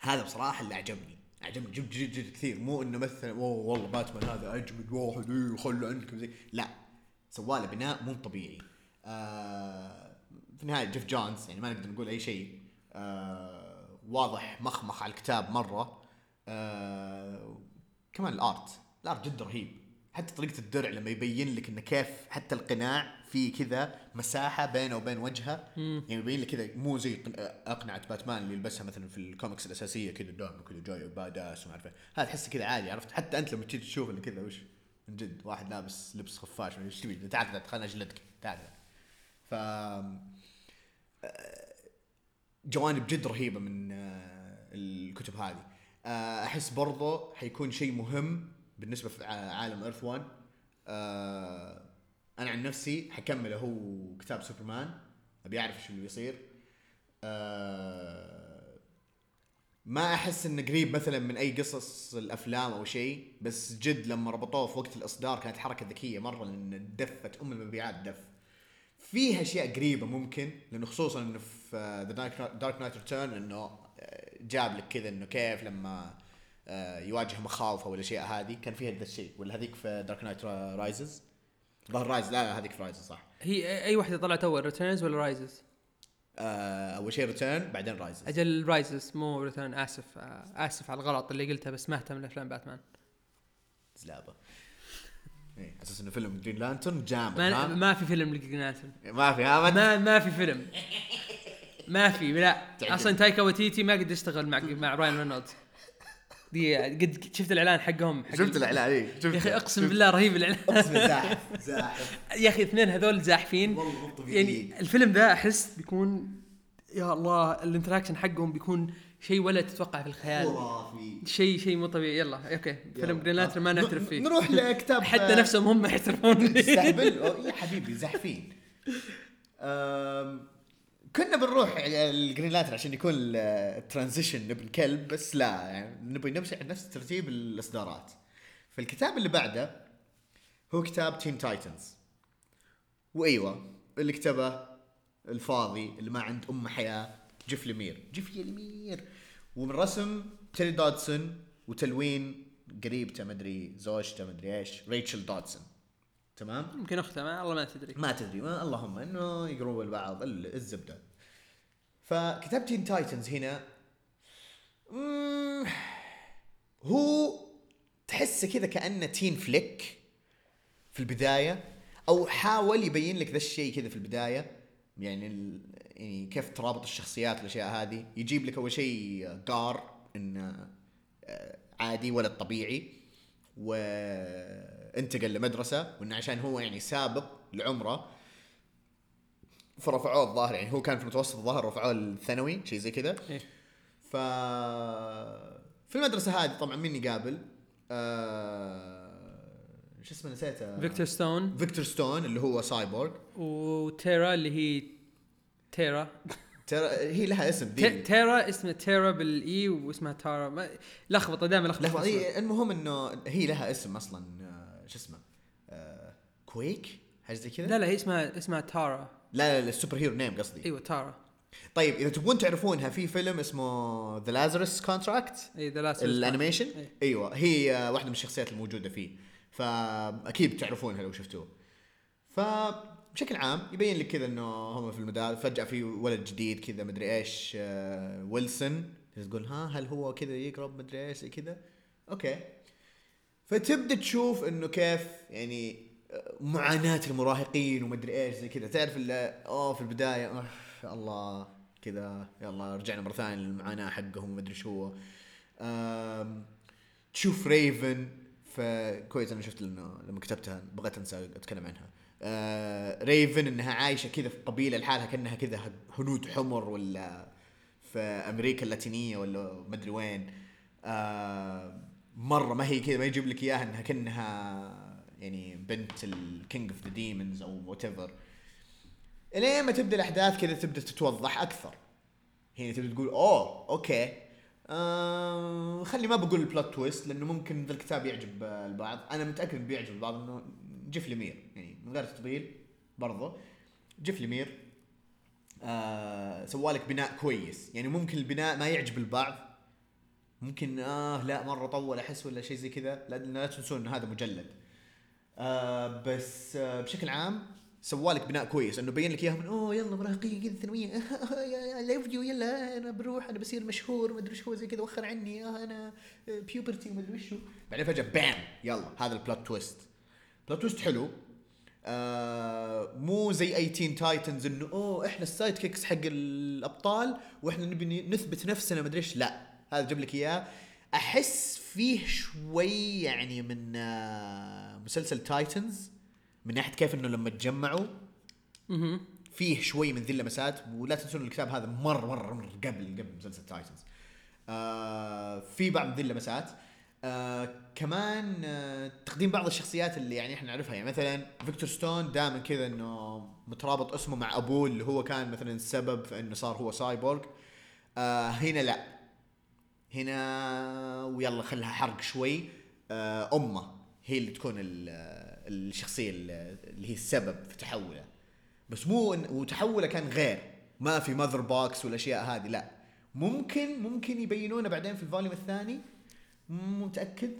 هذا بصراحة اللي أعجبني. أعجبني. جد جد جد كثير. مو إنه مثلا أوه والله باتمان هذا أجمد واحد إيه خلوا عندكم زي. لا. سواله بناء مو طبيعي. آه في النهاية جيف جونز يعني ما نقدر نقول أي شيء. آه واضح مخمخ على الكتاب مرة. آه كمان ال art. ال art جدا رهيب. حتى طريقة الدرع لما يبين لك إنه كيف حتى القناع في كذا مساحة بينه وبين وجهه. يعني يبين لك كذا مو زي قن- أقنعة باتمان اللي يلبسها مثلا في الكوميكس الأساسية كذا دائما كذا جاي badass وما أعرف. هذا تحسه كذا عادي عرفت؟ حتى أنت لما تجي تشوف اللي كذا وش من جد واحد لابس لبس خفاش إيش تبي. تعال تعال خليني اجلدك تعال. ف جوانب جد رهيبة من آه، الكتب هذه. آه، أحس برضو حيكون شيء مهم بالنسبة في عالم ايرث 1 آه، أنا عن نفسي حكمله هو كتاب سوبرمان أبي أعرف إيش اللي بيصير. آه، ما أحس إنه قريب مثلا من أي قصص الأفلام أو شيء بس جد لما ربطوه في وقت الإصدار كانت حركة ذكية مرة لأن دفت أم المبيعات دف. فيها أشياء قريبة ممكن لأنه خصوصا إنه في The Dark Knight Return إنه آه، جاب لك كذا إنه كيف لما آه، يواجه مخاوفه والاشياء هذه كان فيها ذا الشيء ولا هذيك في Dark Knight Rises ظهر Rise لا هذيك في Rises صح. هي أي واحدة طلعت أول Returns ولا Rises؟ آه، أول شيء Return بعدين Rises أجل Rises مو Return آسف آه، آسف على الغلط اللي قلته بس ما اهتم لأفلام باتمان زلابة. إيه أساس إنه فيلم Green Lantern جامد ما؟ ما في فيلم ل Green Lantern ما في ها ما ما في فيلم. ما في لا. أصلا تايكا وتيتي ما قد يشتغل مع مع راين رينولدز دي قد شفت الإعلان حقهم حق شفت الإعلان شفت يا أخي أقسم بالله رهيب الإعلان. أقسم زاحف زاحف. يا أخي اثنين هذول زاحفين. يعني الفيلم ذا أحس بيكون يا الله ال interaction حقهم بيكون شيء ولا تتوقع في الخيال. خرافي شيء شيء مو طبيعي. يلا okay. فيلم. Green Lantern ما نعترف فيه. نروح لكتاب حتى نفسهم هم أو- يا حبيبي زحفين أم، كنا بنروح ال Green Lantern عشان يكون ال transition ابن كلب بس لا يعني نبي نمشي على نفس ترتيب الإصدارات. فالكتاب اللي بعده هو كتاب Teen Titans وإيوه اللي كتبه الفاضي اللي ما عنده أم حياة جيف لمير. جيف لمير. ومن رسم تيري دودسون وتلوين قريبته مدري زوجته مدري إيش ريتشل دودسون. تمام؟ يمكن اختها ما الله ما تدري. ما تدري. ما اللهم إنه يقرون البعض ال- الزبدة. فكتاب Teen Titans هنا مم، هو تحسه كذا كأنه teen flick في البداية أو حاول يبين لك ذا الشيء كذا في البداية. يعني ال... يعني كيف ترابط الشخصيات والأشياء هذه. يجيب لك أول شيء قار إنه آه، عادي ولد طبيعي وانتقل لمدرسة وإنه عشان هو يعني سابق لعمره فرفعوه الظاهر يعني هو كان في المتوسط الظاهر رفعوه الثانوي شيء زي كذا. إيه. ف في المدرسة هذه طبعا مين يقابل؟ آه... شو اسمه نسيته؟ فيكتور ستون. فيكتور ستون اللي هو سايبورغ. وتيرا اللي هي تيرا. ترى هي لها اسم ذي تيرا اسمها تيرا بال E واسمها تارا. ما لخبطة دائما لخبطة. هي المهم إنه هي لها اسم أصلا آه، شو اسمه آه... كويك حاجة زي كذا؟ لا لا هي اسمها اسمها تارا لا لا, لا ال superhero name قصدي. أيوه تارا طيب إذا تبون تعرفونها في فيلم اسمه The Lazarus Contract اي ذا لاست ال animation؟ إيه. أيوه هي آه، واحدة من الشخصيات الموجودة فيه. فأكيد تعرفونها لو شفتوه. فبشكل عام يبين لك كذا إنه هم في المدارس فجأة في ولد جديد كذا مدري إيش آه، ويلسون تقول ها هل هو كذا يقرب مدري إيش كذا؟ okay. فتبدأ تشوف إنه كيف يعني آه، معاناة المراهقين ومدري إيش زي كذا. تعرف اللي اوه في البداية oh الله كذا يلا رجعنا مرة ثانية للمعاناة حقهم ومدري شو. تشوف ريفن فكويس أنا شفت لأنه لما كتبتها بغيت أنسى أتكلم عنها. آه ريفن إنها عايشة كذا في قبيلة لحالها كأنها كذا هنود حمر ولا في أمريكا اللاتينية ولا مدري وين. آه مرة ما هي كذا ما يجيب لك إياها إنها كأنها يعني بنت ال king of the demons أو whatever إلين ما تبدأ الأحداث كذا تبدأ تتوضح أكثر. هنا تبدأ تقول oh okay. آه خلي ما بقول ال plot twist لأنه ممكن ذا الكتاب يعجب البعض. أنا متأكد بيعجب البعض إنه جيف لمير. يعني من غير تطبيل برضه جيف لمير آه سوالك بناء كويس. يعني ممكن البناء ما يعجب البعض. ممكن آه لا مرة طول أحس ولا شيء زي كذا. لا تنسون إن هذا مجلد. آه بس آه بشكل عام سوالك بناء كويس. إنه بين لك إياهم من أوه يلا مراهقين كذا ثانوية. لايف يو يلا أنا بروح أنا بصير مشهور ما أدري شو زي كذا وخر عني آه أنا puberty وما أدري وشو بعدين فجأة bam يلا هذا ال plot twist plot twist حلو. آه مو زي اي Teen Titans إنه أوه إحنا ال sidekicks حق الأبطال وإحنا نبي نثبت نفسنا ما أدري إيش. لا. هذا جاب لك إياه. أحس فيه شوي يعني من آه مسلسل Titans من ناحية كيف إنه لما تجمعوا فيه شوي من ذي اللمسات ولا تنسون الكتاب هذا مرة مرة, مرة قبل قبل مسلسل Titans آه في بعض ذي اللمسات آه كمان آه تقديم بعض الشخصيات اللي يعني إحنا نعرفها. يعني مثلا فيكتور ستون دائما كذا إنه مترابط اسمه مع أبوه اللي هو كان مثلا السبب في إنه صار هو سايبورغ. آه هنا لا. هنا ويلا خلها حرق شوي. آه أمه هي اللي تكون ال- الشخصية اللي هي السبب في تحوله. بس مو وتحوله كان غير. ما في mother box والأشياء هذه لا. ممكن ممكن يبينونه بعدين في ال volume الثاني. متأكد؟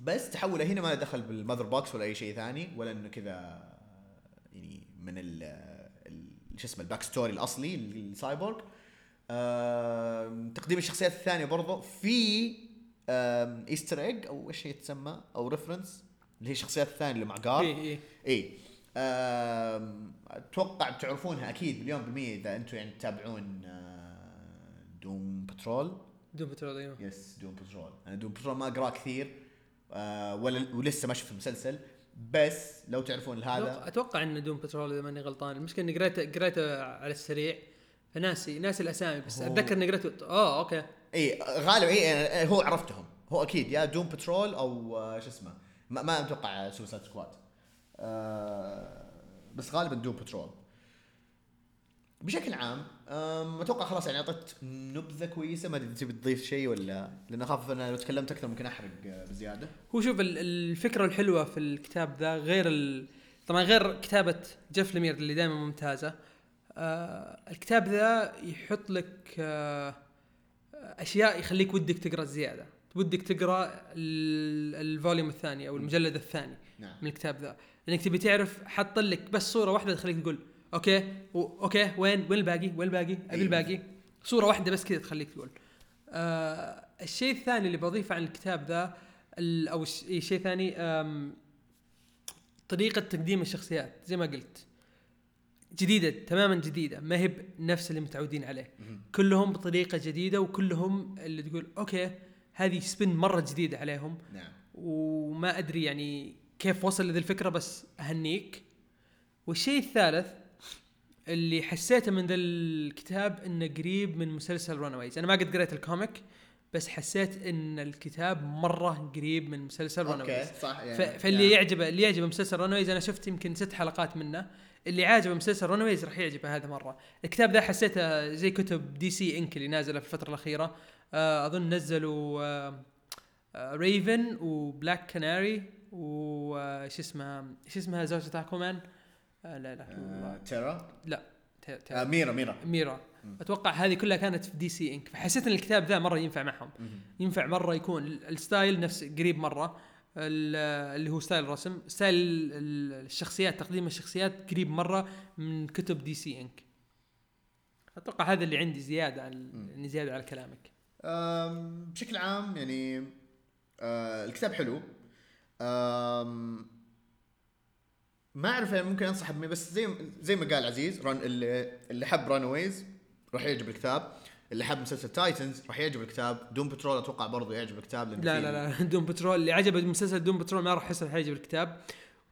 بس تحوله هنا ما له دخل بال mother box ولا أي شيء ثاني ولا إنه كذا يعني من ال شو اسمه ال backstory الأصلي للسايبورغ تقديم الشخصيات الثانية برضو في Easter egg أو إيش هي تسمى؟ أو reference اللي هي الشخصيات الثانية اللي مع جار اي اي اي أتوقع بتعرفونها أكيد مليون بالمية إذا أنتم يعني تتابعون آه، Doom Patrol. Doom Patrol أيوه. yes Doom Patrol. أنا Doom Patrol ما اقراه كثير آه ولا ولسه ما شفت المسلسل. بس لو تعرفون هذا أتوقع إن Doom Patrol إذا ماني غلطان. المشكلة إني قريته قريته على السريع. فناسي ناسي الأسامي بس هو- أتذكر إني قريته آه okay. إي غالبا إي هو عرفتهم. هو أكيد يا Doom Patrol أو آه، شو اسمه ما, ما أتوقع Suicide Squad. آه بس غالبا Doom Patrol. بشكل عام أتوقع خلاص يعني أعطيت نبذة كويسة. ما أدري تبي تضيف شيء ولا لأن أخاف أنا لو تكلمت أكثر ممكن أحرق آه، بزيادة. هو شوف ال- الفكرة الحلوة في الكتاب ذا غير ال... طبعا غير كتابة جيف لمير اللي دائما ممتازة. آه الكتاب ذا يحط لك آه أشياء يخليك ودك تقرأ زيادة. ودك تقرأ ال- ال volume الثاني أو المجلد الثاني نعم. من الكتاب ذا. لانك تبي تعرف حط لك بس صورة واحدة تخليك تقول okay و- okay وين وين الباقي وين الباقي أبي أيوة. الباقي. صورة واحدة بس كذا تخليك تقول. آه الشيء الثاني اللي بضيفه عن الكتاب ذا ال- أو إيه، شيء ثاني طريقة تقديم الشخصيات زي ما قلت. جديدة تماما جديدة. ما هي بنفس اللي متعودين عليه. كلهم بطريقة جديدة وكلهم اللي تقول okay هذه spin مرة جديدة عليهم. نعم. وما أدري يعني كيف وصل لذي الفكرة بس أهنيك. والشيء الثالث اللي حسيته من ذا الكتاب إنه قريب من مسلسل Runaways أنا ما قد قريت ال comic بس حسيت إن الكتاب مرة قريب من مسلسل Runaways okay صح يعني ف- فاللي يعجبه اللي يعجبه مسلسل Runaways أنا شفت يمكن ست حلقات منه. اللي عاجبه مسلسل Runaways راح يعجبه هذا مرة. الكتاب ذا حسيته زي كتب DC Ink اللي نازله في الفترة الأخيرة. آه أظن نزلوا آه Raven و Black Canary وش اسمها إيش اسمها زوجة Aquaman آه لا لا. آه، تيرا ت- ت- آه Mera Mera Mera أتوقع هذه كلها كانت في DC Ink فحسيت إن الكتاب ذا مرة ينفع معهم. ينفع مرة يكون ال- ال style نفس قريب مرة. اللي هو style الرسم style ال- ال- الشخصيات تقديم الشخصيات قريب مرة من كتب DC Ink. أتوقع هذا اللي عندي زيادة عن اني زيادة على كلامك. بشكل عام يعني آه الكتاب حلو. آم ما أعرف يعني ممكن انصح بمي بس زي زي ما قال عزيز ران اللي اللي حب Runaways راح يعجب الكتاب. اللي حب مسلسل Titans راح يعجب الكتاب. Doom Patrol أتوقع برضه يعجب الكتاب لأن لا لا لا Doom Patrol. اللي عجبه مسلسل Doom Patrol ما راح احس حيعجب الكتاب.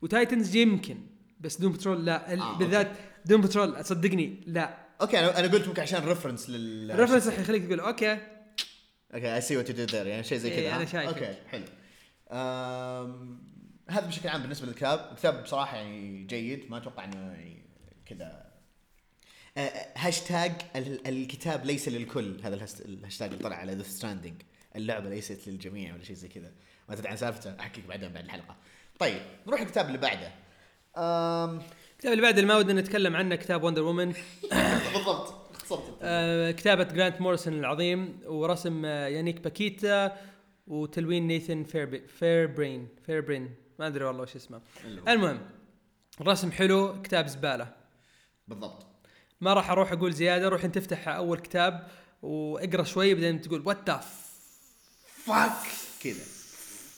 و Titans يمكن بس Doom Patrol لا. آه، okay. بالذات Doom Patrol صدقني لا. okay أنا أنا قلت ممكن عشان reference لل ال reference راح يخليك تقول okay. okay I see what you did there يعني شيء زي إيه، كذا أنا ها؟ شايفك. okay حلو. هذا بشكل عام بالنسبة للكتاب. الكتاب بصراحة يعني جيد. ما أتوقع إنه يعني كذا هاشتاج ال- الكتاب ليس للكل. هذا الهاشتاج اللي طلع على Death Stranding اللعبة ليست للجميع ولا شيء زي كذا. ما تدري عن سالفته أحكيك بعدين بعد الحلقة. طيب نروح الكتاب اللي بعده. الكتاب اللي بعد اللي ما ودنا نتكلم عنه كتاب Wonder Woman بالضبط. آه كتابة جرانت موريسون العظيم ورسم آه يانيك باكيتا وتلوين نيثن فيربي فيربرين. فيربرين. ما أدري والله وش اسمه. المهم الرسم حلو كتاب زبالة. بالضبط. ما راح أروح أقول زيادة روح أنت تفتح أول كتاب وأقرأ شوي بعدين تقول what the fuck كذا.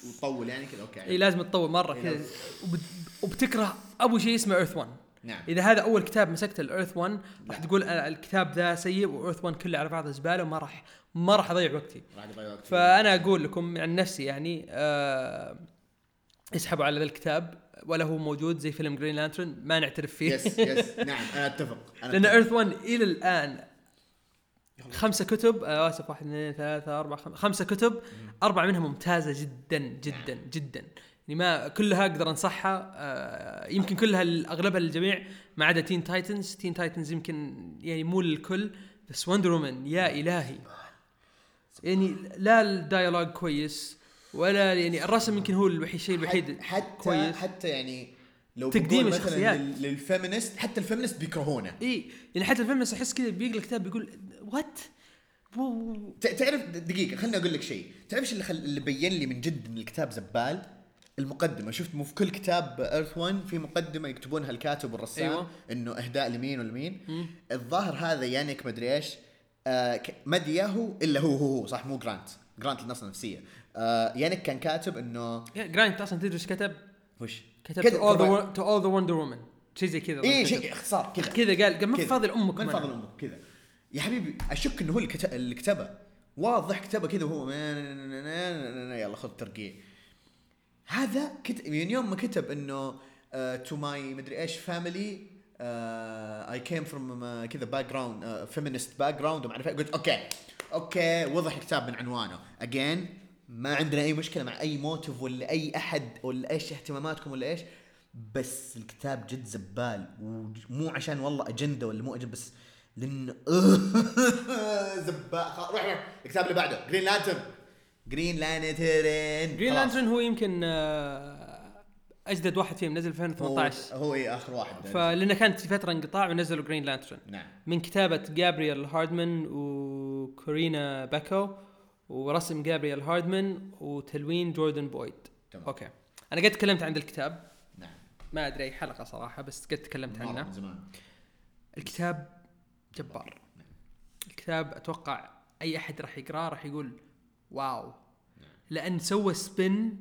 وطول يعني كذا okay. إي لازم تطول مرة إيه، كذا. وبت- وبتكره ابو شيء اسمه Earth 1 نعم. إذا هذا أول كتاب مسكته ال Earth 1 راح تقول الكتاب ذا سيء و Earth 1 كله على بعضه زبالة وما راح ما راح أضيع وقتي. راح يضيع وقت فأنا أقول لكم عن نفسي يعني آه اسحبوا على ذا الكتاب. ولا هو موجود زي فيلم Green Lantern ما نعترف فيه. yes yes نعم أنا أتفق أنا لأن. Earth 1 إلى الآن خمسة كتب آه آسف واحد اثنين ثلاثة أربعة خمسة, خمسة كتب أربعة منها ممتازة جدا جدا نعم. جدا. يعني ما كلها أقدر أنصحها آه يمكن كلها أغلبها للجميع ما عدا Teen Titans Teen Titans يمكن يعني مو للكل بس Wonder Woman يا إلهي. يعني لا ال dialogue كويس ولا يعني الرسم يمكن هو الوحيد الشيء الوحيد حتى كويس. حتى يعني لو تقديم الشخصيات. لل- لل feminist حتى ال feminist بيكرهونه. إي يعني حتى الفيلم أحس كذا بيقرأ الكتاب بيقول what تعرف دقيقة خليني أقول لك شيء، تعرف إيش اللي خل... اللي بين لي من جد إن الكتاب زبال؟ المقدمة. شفت مو في كل كتاب Earth 1 في مقدمة يكتبونها الكاتب والرسام أيوة. إنه إهداء لمين ولمين. الظاهر هذا يانيك مدري إيش آه ك- ما أدري إلا هو هو هو صح مو جرانت جرانت النص النفسية. آه يانيك كان كاتب إنه جراينت أصلا تدري إيش كتب؟ وش كتب طبعاً. wo- to all the Wonder Woman شيء زي كذا كتب. شيء إختصار كذا كذا قال قال ما كذا. فاضل أمك من من فاضل أمك كذا يا حبيبي أشك إنه هو اللي كت- اللي كتبه واضح كتبه كذا وهو يلا خذ ترقيع هذا كت... من يوم ما كتب إنه to my مدري إيش family I came from كذا background feminist background وما أعرف. قلت okay okay وضح الكتاب من عنوانه again ما عندنا أي مشكلة مع أي motive ولا أي أحد ولا إيش اهتماماتكم ولا إيش بس الكتاب جد زبال ومو عشان والله أجندة ولا مو أجندة بس لأنه زبال. روح روح. الكتاب اللي بعده Green Lantern Green Lantern Green Lantern هو يمكن آه، أجدد واحد فيهم نزل في 2018 هو, هو إيه آخر واحد. فلأنه كانت في فترة انقطاع ونزلوا Green Lantern نعم. من كتابة جابرييل هاردمان وكورينا باكو ورسم جابرييل هاردمان وتلوين جوردن بويد. تمام. okay. أنا قد تكلمت عن الكتاب. نعم. ما أدري أي حلقة صراحة بس قد تكلمت عنه. من زمان. الكتاب جبار. الكتاب أتوقع أي أحد راح يقرأه راح يقول واو. لأن سوى spin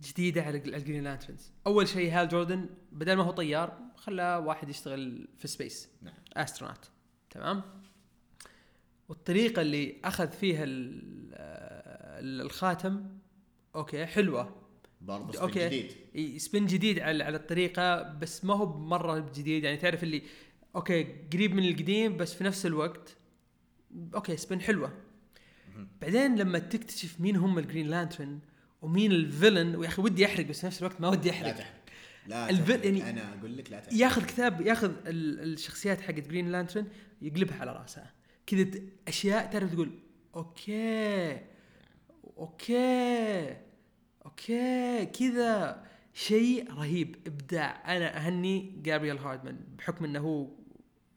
جديدة على ال Green Lanterns أول شيء هال جوردن بدل ما هو طيار خلاه واحد يشتغل في space نعم. astronaut تمام؟ والطريقة اللي أخذ فيها ال- الخاتم okay حلوة. برضه spin okay جديد spin جديد على على الطريقة بس ما هو مرة جديد. يعني تعرف اللي okay قريب من القديم بس في نفس الوقت okay spin حلوة. بعدين لما تكتشف مين هم ال Green Lantern ومين ال villain ويا أخي ودي أحرق بس في نفس الوقت ما ودي لا احرق تحرق. لا الفي- تحرق. يعني أنا أقول لك لا تحرق. ياخذ كتاب ياخذ ال- الشخصيات حقت Green Lantern يقلبها على رأسها. كذا أشياء تعرف تقول okay okay okay كذا. شيء رهيب. ابداع. أنا أهني جابرييل هاردمان بحكم إنه هو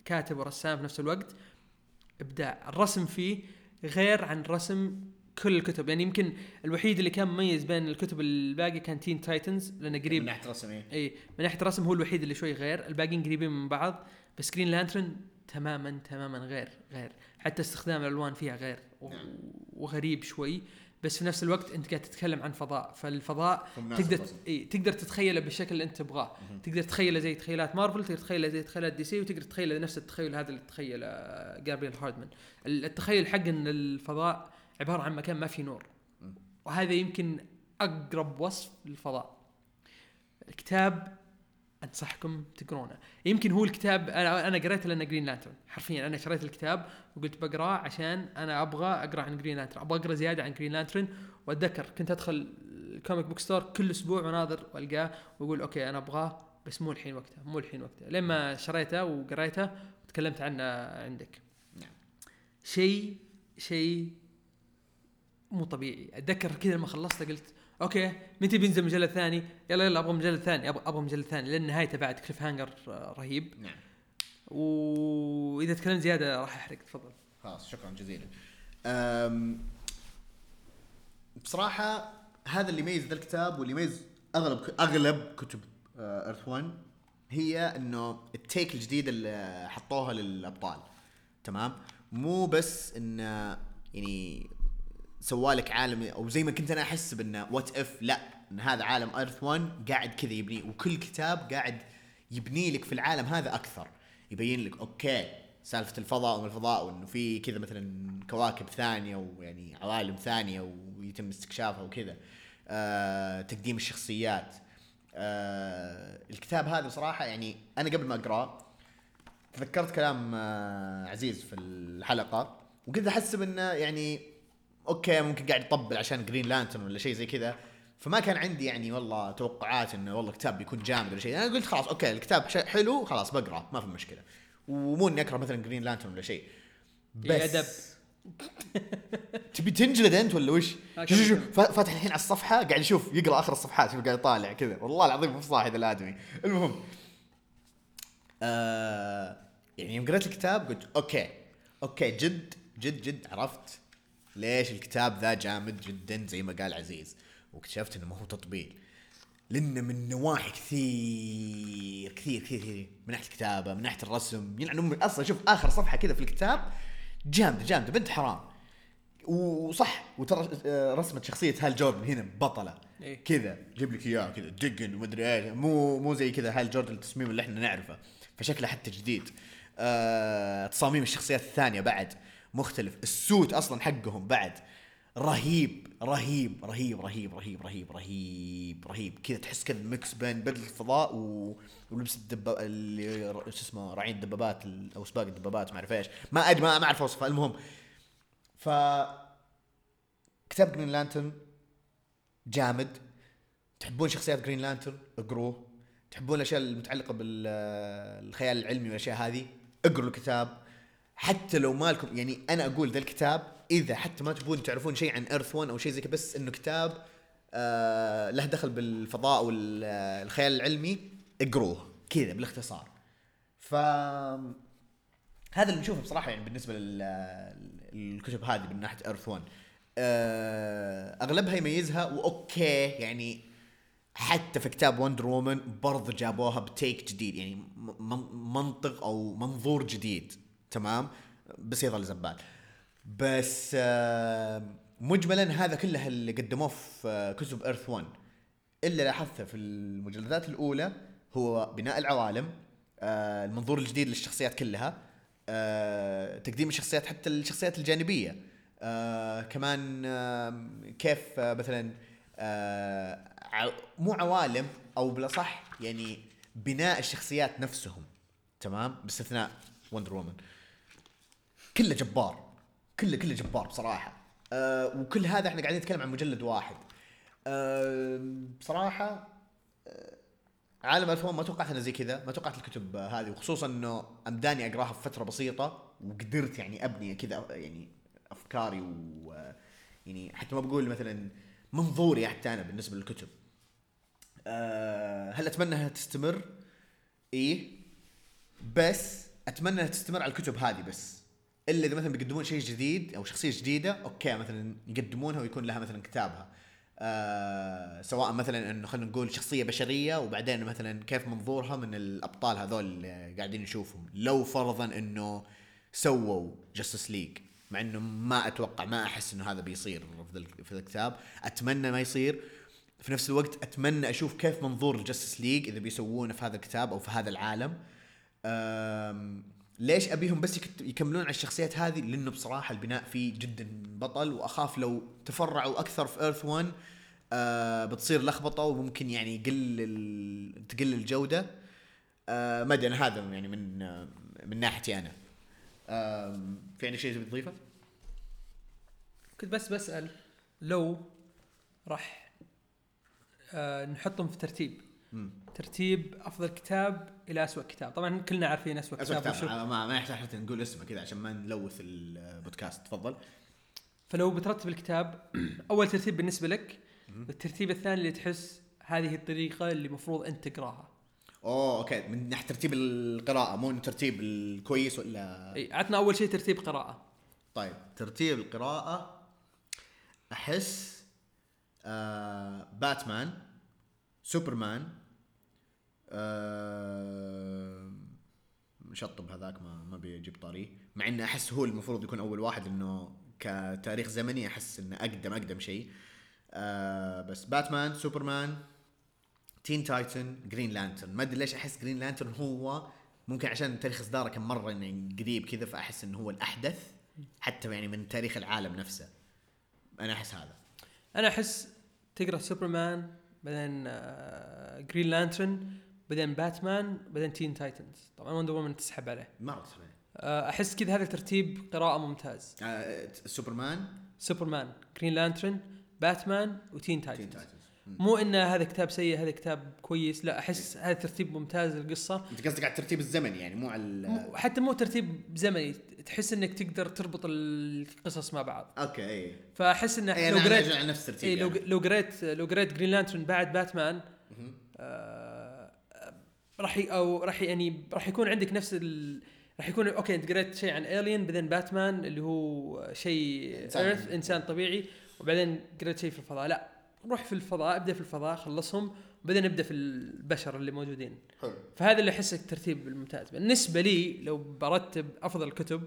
كاتب ورسام في نفس الوقت. ابداع. الرسم فيه غير عن رسم كل الكتب. يعني يمكن الوحيد اللي كان مميز بين الكتب الباقي كان Teen Titans لأنه من قريب ناحية رسم. اي من ناحية الرسم هو الوحيد اللي شوي غير. الباقيين قريبين من بعض. بس Green Lantern تماما تماما غير غير حتى استخدام الألوان فيها غير نعم. وغريب شوي بس في نفس الوقت أنت قاعد تتكلم عن فضاء فالفضاء تقدر. إي تقدر تتخيله بالشكل اللي أنت تبغاه. تقدر تتخيله زي تخيلات مارفل تقدر تتخيله زي تخيلات دي سي وتقدر تتخيله نفس التخيل هذا اللي تخيله جابريل هاردمان التخيل حق إن الفضاء عبارة عن مكان ما فيه نور. وهذا يمكن أقرب وصف للفضاء الكتاب أنصحكم تقرونه. يمكن هو الكتاب أنا أنا قريته لأنه Green Lantern حرفيا أنا شريت الكتاب وقلت بقراه عشان أنا أبغى أقرأ عن Green Lantern أبغى أقرأ زيادة عن Green Lantern وأتذكر كنت أدخل ال comic book store كل أسبوع وناظر وألقاه وأقول okay أنا أبغاه بس مو الحين وقته مو الحين وقته. لما شريته وقريته وتكلمت عنه عندك. نعم. شيء شيء مو طبيعي. أتذكر كذا لما خلصته قلت okay متى بينزل مجلد ثاني؟ يلا يلا أبغى مجلد ثاني أبغى أبغى مجلد ثاني لأن نهايته بعد cliffhanger آه، رهيب. نعم. وإذا تكلمت زيادة راح أحرق تفضل. خلاص شكرا جزيلا. أم، بصراحة هذا اللي يميز ذا الكتاب واللي يميز أغلب أغلب كتب Earth 1 هي إنه ال take الجديدة اللي حطوها للأبطال تمام؟ مو بس إنه يعني سوا لك عالم أو زي ما كنت أنا أحس بأنه what if لا إن هذا عالم Earth 1 قاعد كذا يبني وكل كتاب قاعد يبني لك في العالم هذا أكثر. يبين لك okay سالفة الفضاء وما الفضاء وإنه في كذا مثلا كواكب ثانية ويعني عوالم ثانية ويتم استكشافها وكذا. آه تقديم الشخصيات. آه الكتاب هذا بصراحة يعني أنا قبل ما أقرأه تذكرت كلام آه عزيز في الحلقة وكنت احسب انه يعني okay ممكن قاعد يطبل عشان Green Lantern ولا شيء زي كذا. فما كان عندي يعني والله توقعات إنه والله كتاب بيكون جامد ولا شيء. أنا قلت خلاص okay الكتاب حلو خلاص بقرأ ما في مشكلة. ومو إني أقرأ مثلا Green Lantern ولا شيء. يا أدب. تبي تنجلد أنت ولا وش؟ آه، شوف فا- فاتح الحين على الصفحة قاعد يشوف يقرأ آخر الصفحات شوف قاعد يطالع كذا. والله العظيم مو صاحي ذا الآدمي. المهم آه يعني يوم قريت الكتاب قلت okay okay جد جد جد عرفت ليش الكتاب ذا جامد جدا زي ما قال عزيز؟ واكتشفت إنه ما هو تطبيل. لأنه من نواحي كثير كثير كثير كثير. من ناحية الكتابة من ناحية الرسم. يعني من أصلا شوف آخر صفحة كذا في الكتاب جامدة جامدة بنت حرام. وصح وترى آه، رسمه شخصية هال جوردن هنا بطلة. إيه. كذا جيب لك اياه كذا دقن ومدري إيش. مو مو زي كذا هال جوردن التصميم اللي إحنا نعرفه. فشكله حتى جديد. آه تصاميم الشخصيات الثانية بعد. مختلف. ال suit أصلا حقهم بعد. رهيب رهيب رهيب رهيب رهيب رهيب رهيب رهيب. كذا تحس كذا mix بين بدله الفضاء و... ولبس الدباب اللي شو اسمه راعين الدبابات ال- أو سباق الدبابات ما أعرف إيش. ما أدري ما أعرف أوصفها. المهم ف كتاب Green Lantern جامد. تحبون شخصيات Green Lantern اقروه تحبون الأشياء المتعلقة بالخيال العلمي والأشياء هذه؟ اقروا الكتاب. حتى لو ما لكم يعني أنا أقول ذا الكتاب إذا حتى ما تبون تعرفون شيء عن Earth 1 أو شيء زي كذا بس إنه كتاب آه له دخل بالفضاء والخيال العلمي اقروه. كذا بالاختصار. ف هذا اللي نشوفه بصراحة يعني بالنسبة للكتب هذه من ناحية ايرث 1 آه، أغلبها يميزها وأوكي يعني حتى في كتاب وندر وومن برضه جابوها بتيك جديد يعني منطق أو منظور جديد. تمام؟ بس يظل بس آه، مجملا هذا كله اللي قدموه في آه، كتب ايرث 1 الا لاحظته في المجلدات الأولى هو بناء العوالم آه، المنظور الجديد للشخصيات كلها آه، تقديم الشخصيات حتى الشخصيات الجانبية. آه، كمان آه، كيف آه، مثلا آه، مو عوالم أو بالأصح يعني بناء الشخصيات نفسهم. تمام؟ باستثناء وندر وومن كله جبار. كله كله جبار بصراحة. أه وكل هذا إحنا قاعدين نتكلم عن مجلد واحد. أه بصراحة أه عالم الفون ما توقعت إنه زي كذا ما توقعت الكتب هذه وخصوصا إنه امداني أقراها في فترة بسيطة وقدرت يعني أبني كذا يعني أفكاري و آه، يعني حتى ما بقول مثلا منظوري حتى أنا بالنسبة للكتب. أه هل أتمنى إنها تستمر؟ إيه. بس أتمنى إنها تستمر على الكتب هذه بس. إلا إذا مثلا بيقدمون شيء جديد أو شخصية جديدة okay مثلا يقدمونها ويكون لها مثلا كتابها. آه سواء مثلا إنه خلينا نقول شخصية بشرية وبعدين مثلا كيف منظورها من الأبطال هذول اللي قاعدين نشوفهم. لو فرضا إنه سووا Justice League مع إنه ما أتوقع ما أحس إنه هذا بيصير في الكتاب. أتمنى ما يصير. في نفس الوقت أتمنى أشوف كيف منظور ال Justice League إذا بيسوونه في هذا الكتاب أو في هذا العالم. ليش أبيهم بس يكملون على الشخصيات هذه لأنه بصراحة البناء فيه جدا بطل وأخاف لو تفرعوا أكثر في ايرث 1 أه بتصير لخبطة وممكن يعني يقل ال- تقل الجودة أه ما أدري أنا هذا يعني من آه، من ناحيتي أنا أم، في عندك شيء تبي تضيفه؟ كنت بس بسأل لو راح آه نحطهم في ترتيب مم. ترتيب أفضل كتاب إلى اسوء كتاب. طبعا كلنا عارفين اسوء اسوء كتاب كتاب. وشو ما ما يحتاج حتى نقول اسمه كذا عشان ما نلوث البودكاست. تفضل. فلو بترتب الكتاب أول ترتيب بالنسبة لك الترتيب الثاني اللي تحس هذه الطريقة اللي المفروض أنت تقراها. أوه أوكي. من ناحية ترتيب القراءة مو من ترتيب الكويس ولا؟ إي عطنا أول شيء ترتيب قراءة. طيب. ترتيب القراءة أحس آه باتمان سوبرمان آه مشطب هذاك ما ما بيجيب طاريه مع انه أحس هو المفروض يكون أول واحد انه كتاريخ زمني أحس إنه اقدم أقدم شيء. آه بس باتمان سوبرمان Teen Titans Green Lantern. ما أدري ليش أحس Green Lantern هو ممكن عشان تاريخ إصداره كان مرة يعني قريب كذا فأحس إنه هو الأحدث حتى يعني من تاريخ العالم نفسه. أنا أحس هذا. أنا أحس تقرأ سوبرمان بعدين آه Green Lantern بعدين باتمان بعدين Teen Titans طبعا Wonder Woman تسحب عليه. مره صحيح آه أحس كذا هذا ترتيب قراءة ممتاز. آه سوبرمان سوبرمان Green Lantern باتمان و Teen Teen Titans Titans مو ان هذا كتاب سيء هذا كتاب كويس لا أحس هذا ترتيب ممتاز للقصة. أنت قصدك على الترتيب الزمني يعني مو على حتى مو ترتيب زمني تحس إنك تقدر تربط القصص مع بعض. أوكي اي فأحس إنه اي لو قريت على نفس الترتيب إيه لو يعني. لو قريت لو قريت Green Lantern بعد باتمان راح أو راح يعني راح يكون عندك نفس ال راح يكون أوكي أنت قريت شيء عن alien بعدين باتمان اللي هو شيء إنسان. Earth إنسان طبيعي وبعدين قريت شيء في الفضاء. لا روح في الفضاء ابدأ في الفضاء خلصهم وبعدين ابدأ في البشر اللي موجودين. حلو. فهذا اللي أحسه الترتيب الممتاز. بالنسبة لي لو برتب أفضل الكتب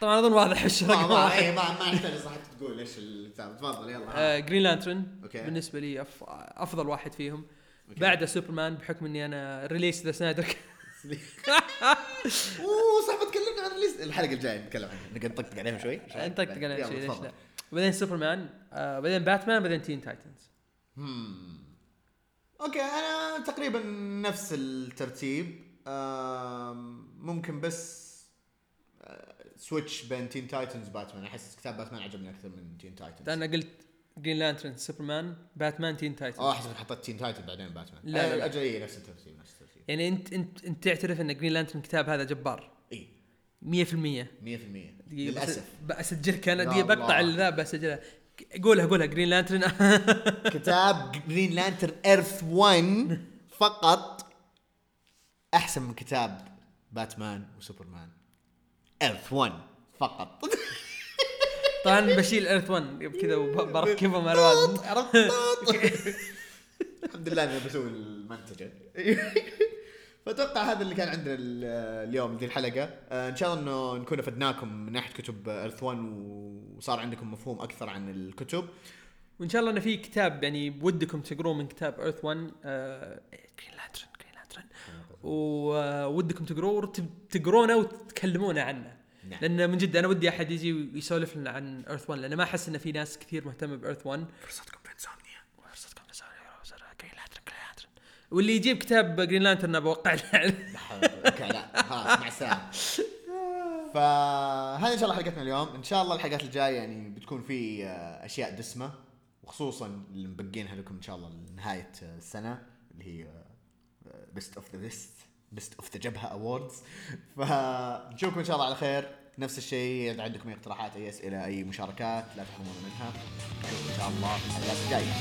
طبعا أظن واضح إيش ما ما إيه، ما ما يحتاج صح تقول إيش تفضل يلا. آه Green Lantern أوكي. بالنسبة لي أف... أفضل واحد فيهم. بعده سوبرمان بحكم إني أنا release the Snyder. أوه صح بتكلمنا عن ال list الحلقة الجاية نتكلم عنها. نقدر نطقطق عليهم شوي؟ نطقطق يلا، شيء ليش. لا؟ وبعدين سوبرمان آه بعدين باتمان بعدين Teen Titans. أوكي أنا تقريبا نفس الترتيب. ممكن بس آه، switch بين Teen Titans باتمان أحس كتاب باتمان عجبني أكثر من Teen Titans أنا قلت Green Lantern سوبرمان باتمان Teen Titans آه احسب حطيت Teen Titans بعدين باتمان لا، لا، لا. أجل إيه، نفس الترتيب نفس الترتيب يعني أنت أنت أنت تعترف أن Green Lantern كتاب هذا جبار؟ إي. 100% 100% دقيقة بس- للأسف. بسجلك أنا دقيقة بقطع. الذا بسجلها قولها قولها جرين لانترن كتاب جرين لانترن ايرث 1 فقط أحسن من كتاب باتمان وسوبرمان ايرث 1 فقط. طبعا بشيل ايرث 1 كذا وبركبهم على بعض عرفت الحمد لله إني بسوي المنتجه فأتوقع هذا اللي كان عندنا ال- اليوم ذي الحلقة. آه، إن شاء الله إنه نكون أفدناكم من ناحية كتب ايرث 1 وصار عندكم مفهوم أكثر عن الكتب. وإن شاء الله إنه في كتاب يعني ودكم تقروه من كتاب Earth 1 Green Lantern Green Lantern وودكم تقروه وتقرونه وتتكلمون عنه. نعم. لأن من جد أنا ودي أحد يجي ويسولف لنا عن Earth 1 لأن ما أحس إن في ناس كثير مهتمة ب Earth 1 فرصتكم في Insomnia واللي يجيب كتاب Green Lantern بوقع له. أوكي لا خلاص مع السلامة. فهذه إن شاء الله حلقتنا اليوم. إن شاء الله الحلقات الجاية يعني بتكون في آه، أشياء دسمة وخصوصا اللي مبقينها لكم إن شاء الله لنهاية آه، السنة اللي هي best of the best best of the جبهه awards فنشوفكم إن شاء الله على خير. نفس الشيء إذا عندكم أي اقتراحات أي أسئلة أي مشاركات لا تحرمونا منها. نشوفكم إن شاء الله الحلقات الجايه